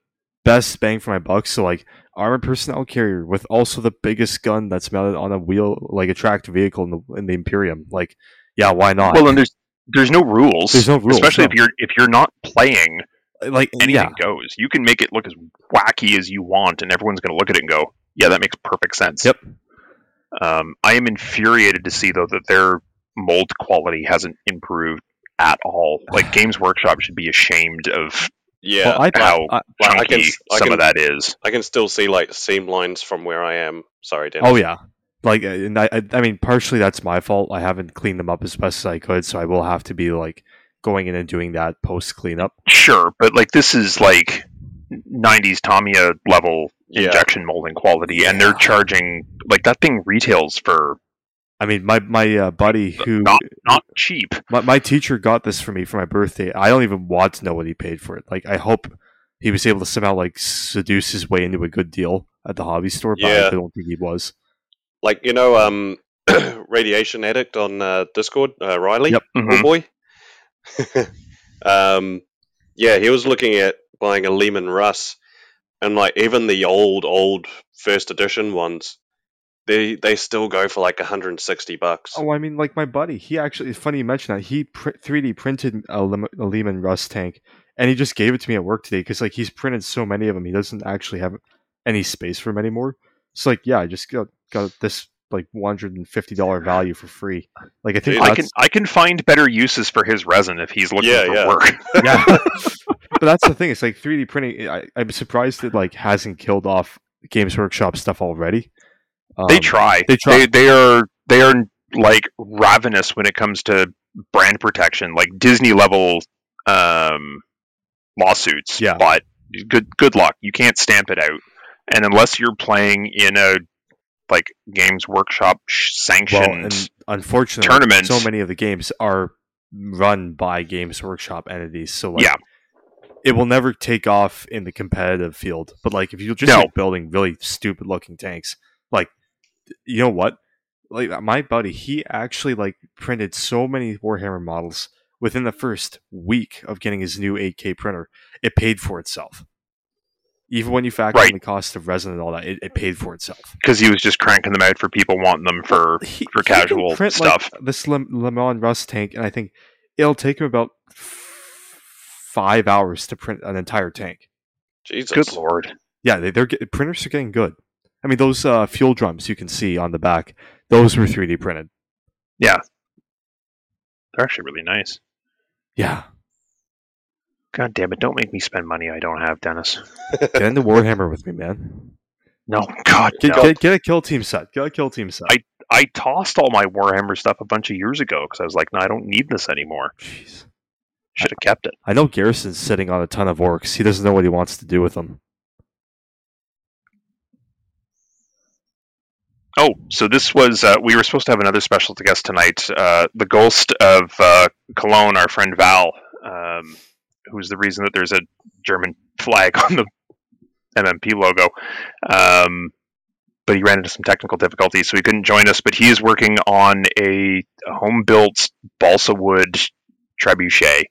best bang for my buck. So like armored personnel carrier with also the biggest gun that's mounted on a wheel, like a tracked vehicle in the in the Imperium. Like, yeah, why not? Well, and there's there's no rules. There's no rules, especially no. if you're if you're not playing. like, anything yeah, goes. You can make it look as wacky as you want, and everyone's going to look at it and go, "Yeah, that makes perfect sense." Yep. Um, I am infuriated to see though that their mold quality hasn't improved at all. Like Games Workshop should be ashamed of Yeah. Well, I, how I- I chunky can- I some can- of that is. I can still see like seam lines from where I am. Sorry, Dennis. oh yeah, like, uh, and I, I, I mean, partially that's my fault. I haven't cleaned them up as best as I could, so I will have to be like going in and doing that post cleanup. Sure, but like this is like '90s Tamiya level Yeah. injection molding quality, and they're charging like that thing retails for I mean, my my uh, buddy who not not cheap. My, my teacher got this for me for my birthday. I don't even want to know what he paid for it. Like, I hope he was able to somehow like seduce his way into a good deal at the hobby store. But Yeah. I don't think he was. Like you know, um, radiation addict on uh, Discord, uh, Riley, Yep. oh Mhm. boy. um, yeah, he was looking at buying a Leman Russ, and like even the old old first edition ones, they they still go for like 160 bucks. Oh, I mean, like my buddy. He actually. It's funny you mention that. He pr- 3D printed a, Lem- a Leman Russ tank, and he just gave it to me at work today because like he's printed so many of them, he doesn't actually have any space for them anymore. So like, yeah, I just got got this like one hundred and fifty dollar value for free. Like I think Dude, I can I can find better uses for his resin if he's looking Yeah, for yeah. work. yeah. but that's the thing. It's like 3D printing. I, I'm surprised it like hasn't killed off Games Workshop stuff already. Um, they try. they try. They, they are they are like ravenous when it comes to brand protection, like Disney level um, lawsuits. Yeah. But good good luck. You can't stamp it out, and unless you're playing in a like Games Workshop sh- Well, sanctioned. and unfortunately, tournaments- so many of the games are run by Games Workshop entities. So like, Yeah. it will never take off in the competitive field. But like, if you're just No. building really stupid looking tanks, you know what? Like uh, my buddy, he actually like printed so many Warhammer models within the first week of getting his new 8K printer. It paid for itself. Even when you factor in the cost of resin and all that, it, it paid for itself. because he was just cranking them out for people wanting them for He- for he can casual print, stuff. Like, this Le, Leman Russ tank, and I think it'll take him about f- five hours to print an entire tank. Jesus. Good lord. Yeah, they, they're get, printers are getting good. I mean, those uh, fuel drums you can see on the back, those were 3D printed. Yeah. They're actually really nice. Yeah, God damn it! Don't make me spend money I don't have, Dennis. get into Warhammer with me, man. No, God, Get, no. get, get a kill team set. Get a kill team set. I tossed all my Warhammer stuff a bunch of years ago because I was like, no, I don't need this anymore. Jeez. Should have kept it. I know Garrison's sitting on a ton of orcs. He doesn't know what he wants to do with them. Oh, so this was uh, we were supposed to have another special guest tonight. Uh, the ghost of uh, Cologne, our friend Val, um, who's the reason that there's a German flag on the MMP logo. Um, but he ran into some technical difficulties, so he couldn't join us. But he is working on a home built balsa wood trebuchet,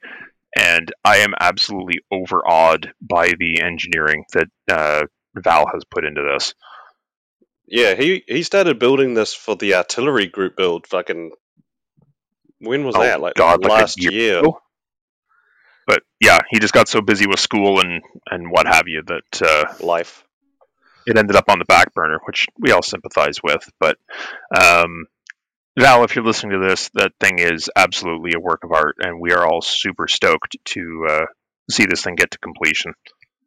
and I am absolutely overawed by the engineering that uh, Val has put into this. Yeah, he he started building this for the artillery group build. Fucking when was Oh, that? Like God, like last year year. But yeah, he just got so busy with school and and what have you that uh, Life. it ended up on the back burner, which we all sympathize with. But um, Val, if you're listening to this, that thing is absolutely a work of art, and we are all super stoked to uh, see this thing get to completion.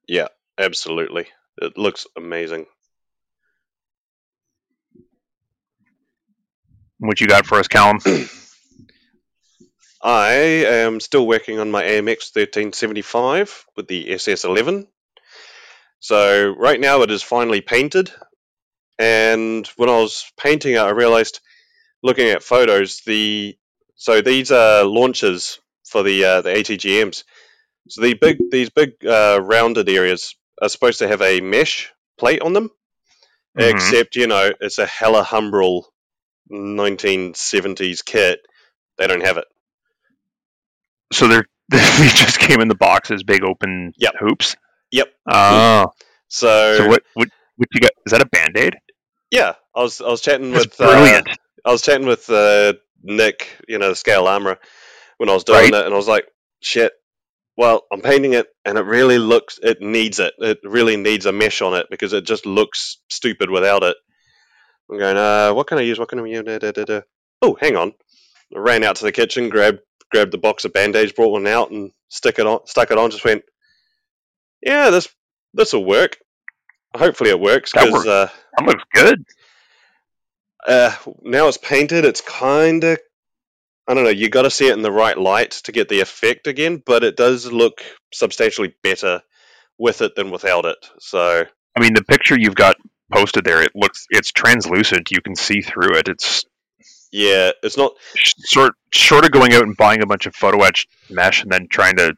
Yeah, absolutely. It looks amazing. What you got for us, Callum? I am still working on my AMX 1375 with the SS11. So right now it is finally painted. And when I was painting it, I realized, looking at photos, the so these are launchers for the uh, the ATGMs. So the big these big uh, rounded areas are supposed to have a mesh plate on them, Mhm. except you know it's a Heller Humbrol 1970s kit. They don't have it. So they're they just came in the box as big open Yep. hoops. Yep. Oh, So, so what what what you got? Is that a band aid? yeah, I was I was chatting That's with uh, brilliant. I was chatting with uh, Nick, you know, the scale armorer, when I was doing Right. it, and I was like, shit. Well, I'm painting it, and it really looks. It needs it. It really needs a mesh on it because it just looks stupid without it. I'm going. Uh, what can I use? What can I use? Da, da, da. Oh, hang on. I ran out to the kitchen, grabbed grabbed the box of band-aids, brought one out, and stick it on. Stuck it on. Just went. Yeah, this this will work. Hopefully, it works That because works. uh, That looks good. uh, now it's painted. It's kind of, I don't know. You got to see it in the right light to get the effect again, but it does look substantially better with it than without it. So I mean, the picture you've got posted there, it looks it's translucent. You can see through it. It's yeah, it's not. sh- sort short of going out and buying a bunch of photo etched mesh and then trying to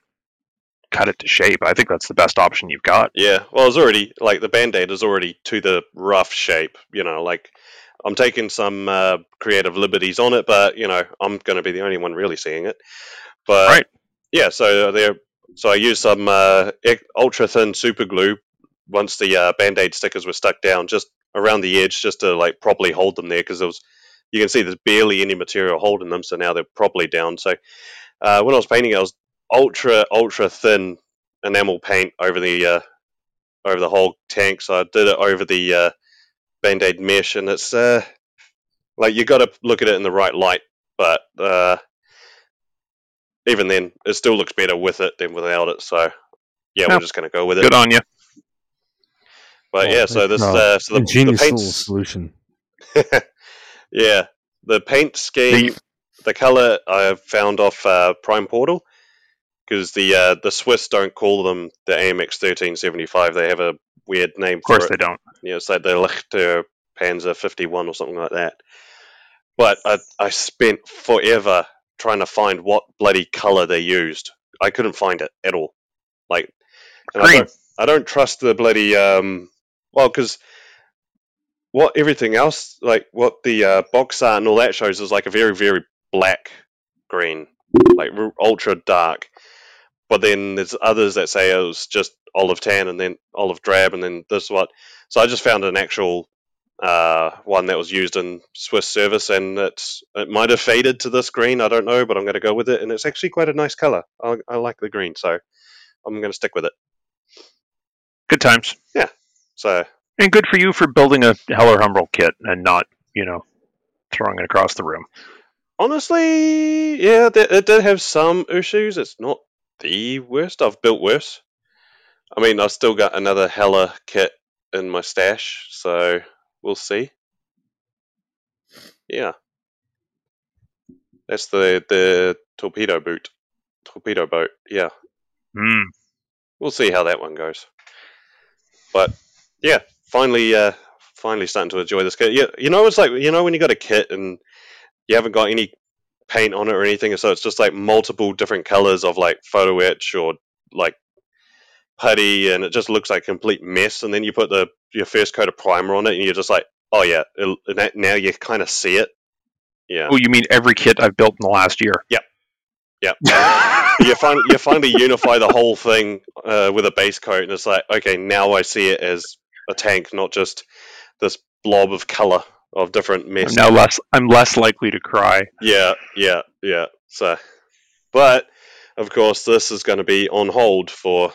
cut it to shape. I think that's the best option you've got. Yeah, well, it's already like the band aid is already to the rough shape. You know, like I'm taking some uh, creative liberties on it, but you know, I'm going to be the only one really seeing it. But Right. yeah, so there. So I used some uh, ultra thin super glue once the uh, band aid stickers were stuck down, just around the edge, just to like properly hold them there, because there was. You can see there's barely any material holding them, so now they're properly down. So uh, when I was painting, I was ultra ultra thin enamel paint over the uh, over the whole tank. So I did it over the uh, band aid mesh, and it's uh, like you got to look at it in the right light. But uh, even then, it still looks better with it than without it. So yeah, Yeah. we're just gonna go with it. Good on you. But Oh, yeah, so this uh, uh, so the, the paints, solution. yeah, the paint scheme, the color I found off uh, Prime Portal because the uh, the Swiss don't call them the AMX 1375. They have a weird name Of course for it. they don't. Yeah, it's like the Leichter Panzer 51 or something like that. But I, I spent forever trying to find what bloody color they used. I couldn't find it at all. Like, and I don't, I don't trust the bloody um. Well, because what everything else, like what the uh, box art and all that shows, is like a very very black green, like ultra dark. But then there's others that say it was just olive tan and then olive drab and then this what. So I just found an actual uh, one that was used in Swiss service, and it's it might have faded to this green. I don't know, but I'm going to go with it, and it's actually quite a nice color. I, I like the green, so I'm going to stick with it. Good times. So And good for you for building a Heller Humbrol kit and not, you know, throwing it across the room. honestly, yeah, it did have some issues. It's not the worst. I've built worse. I mean, I've still got another Heller kit in my stash, so we'll see. Yeah, that's the the torpedo boot, torpedo boat. Yeah, Mm. we'll see how that one goes. But yeah, finally, uh, finally starting to enjoy this kit. Yeah, you know, it's like you know when you got a kit and you haven't got any paint on it or anything, so it's just like multiple different colors of like photo etch or like putty, and it just looks like a complete mess. And then you put the your first coat of primer on it, and you're just like, oh yeah, it, now you kind of see it. Yeah. Oh, you mean every kit I've built in the last year? Yep. Yep. you finally you finally unify the whole thing uh, with a base coat, and it's like, okay, now I see it as a tank, not just this blob of color of different mess. I'm now less I'm less likely to cry. Yeah, yeah, yeah. So, but of course, this is going to be on hold for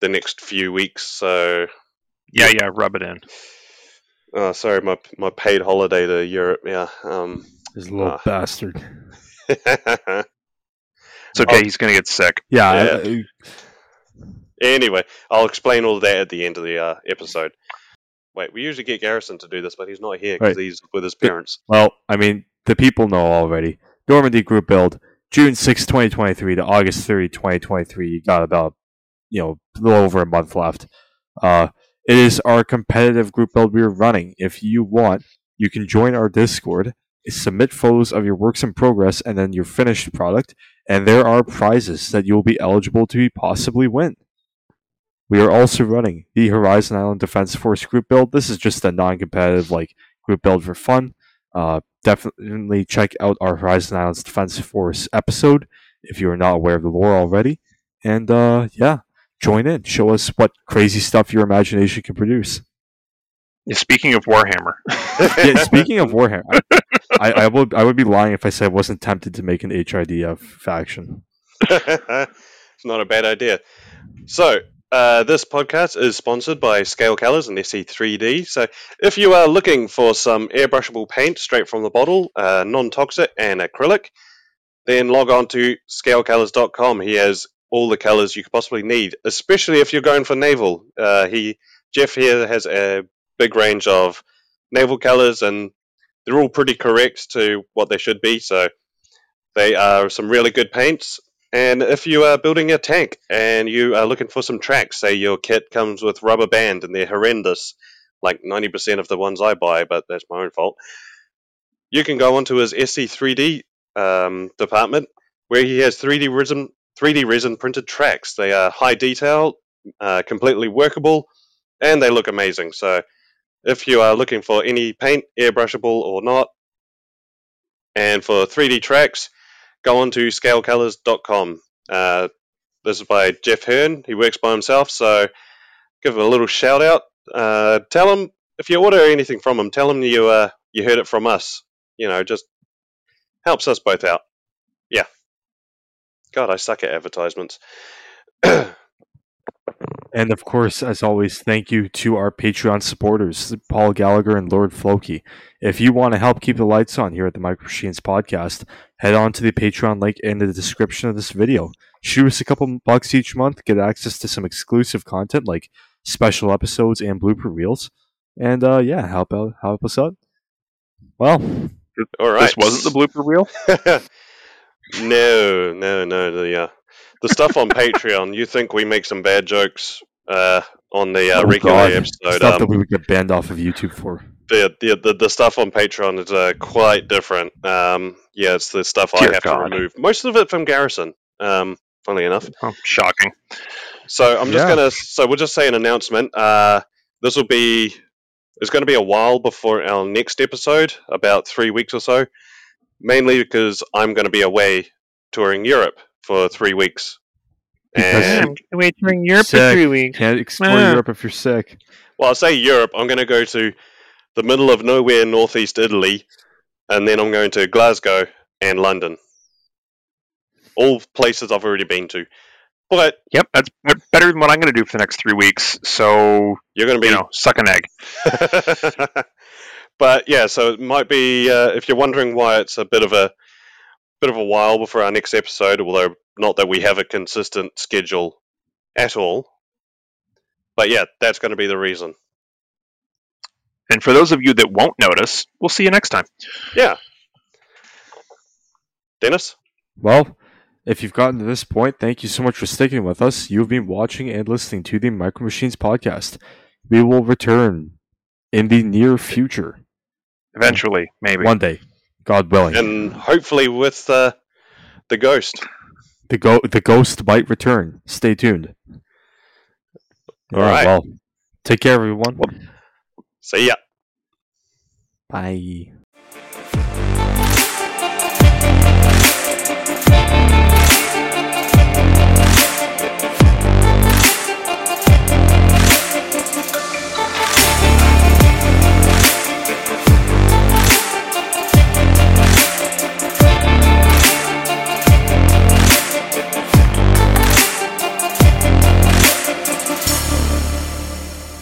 the next few weeks. So, yeah, yeah, rub it in. Oh, sorry, my my paid holiday to Europe. Yeah, um, this little uh, bastard. it's okay. he's gonna get sick. Yeah. yeah. Anyway, I'll explain all that at the end of the uh, episode. Wait, we usually get Garrison to do this, but he's not here because right. he's with his parents. Well, I mean, the people know already. Normandy Group Build, June 6, 2023 to August 30, 2023. You got about, you know, a little over a month left. Uh, it is our competitive group build we're running. If you want, you can join our Discord, submit photos of your works in progress and then your finished product, and there are prizes that you will be eligible to possibly win. We are also running the Horizon Island Defense Force group build. This is just a non-competitive like group build for fun. Uh, definitely check out our Horizon Islands Defense Force episode if you are not aware of the lore already. And uh, yeah, join in. Show us what crazy stuff your imagination can produce. Speaking of Warhammer. yeah, speaking of Warhammer, I, I, would I would be lying if I said I wasn't tempted to make an HIDF faction. it's not a bad idea. So, uh, this podcast is sponsored by Scale Colors and SC3D. So, if you are looking for some airbrushable paint straight from the bottle, uh, non toxic and acrylic, then log on to scalecolors.com. He has all the colors you could possibly need, especially if you're going for naval. Uh, he Jeff here has a big range of naval colors, and they're all pretty correct to what they should be. So they are some really good paints. And if you are building a tank and you are looking for some tracks, say your kit comes with rubber band and they're horrendous, like 90% of the ones I buy, but that's my own fault. You can go onto his SC3D um, department where he has 3D resin 3D resin printed tracks. They are high detail, uh, completely workable, and they look amazing. So, if you are looking for any paint, airbrushable or not, and for 3D tracks, go on to scalecolors.com. Uh, this is by Jeff Herne. He works by himself, so give him a little shout out. Uh, tell him if you order anything from him, tell him you uh, you heard it from us. You know, just helps us both out. Yeah. God, I suck at advertisements. and of course, as always, thank you to our Patreon supporters, Paul Gallagher and Lord Floki. If you want to help keep the lights on here at the Micro Machines podcast, head on to the Patreon link in the description of this video. Shoot us a couple bucks each month, get access to some exclusive content like special episodes and blooper reels, and uh, yeah, help out, help us out. Well, all right. This wasn't the blooper reel. No, no, no. The uh, the stuff on Patreon. You think we make some bad jokes uh, on the uh, oh, regular God. episode? Stuff um, that we would get banned off of YouTube for. The the the, stuff on Patreon is uh, quite different. Um, yeah, it's the stuff Dear I have God. to remove. Most of it from Garrison. Um, funnily enough. Oh, shocking. So I'm just yeah. gonna. So we'll just say an announcement. Uh, this will be. It's going to be a while before our next episode, about three weeks or so mainly because I'm going to be away touring Europe for three weeks. And away touring Europe sick. for three weeks. Can't explore ah. Europe if you're sick. Well, I say Europe. I'm going to go to the middle of nowhere, northeast Italy, and then I'm going to Glasgow and London. All places I've already been to. But yep, that's better than what I'm going to do for the next three weeks. So you're going to be, you know, suck an egg. But yeah, so it might be uh, if you're wondering why it's a bit of a bit of a while before our next episode, although not that we have a consistent schedule at all. But yeah, that's going to be the reason. And for those of you that won't notice, we'll see you next time. Yeah. Dennis? Well, if you've gotten to this point, thank you so much for sticking with us. You've been watching and listening to the Micro Machines podcast. We will return in the near future. Eventually, maybe one day, God willing, and hopefully with uh, the ghost. The go the ghost might return. Stay tuned. All right. Well, take care, everyone. See ya. Bye.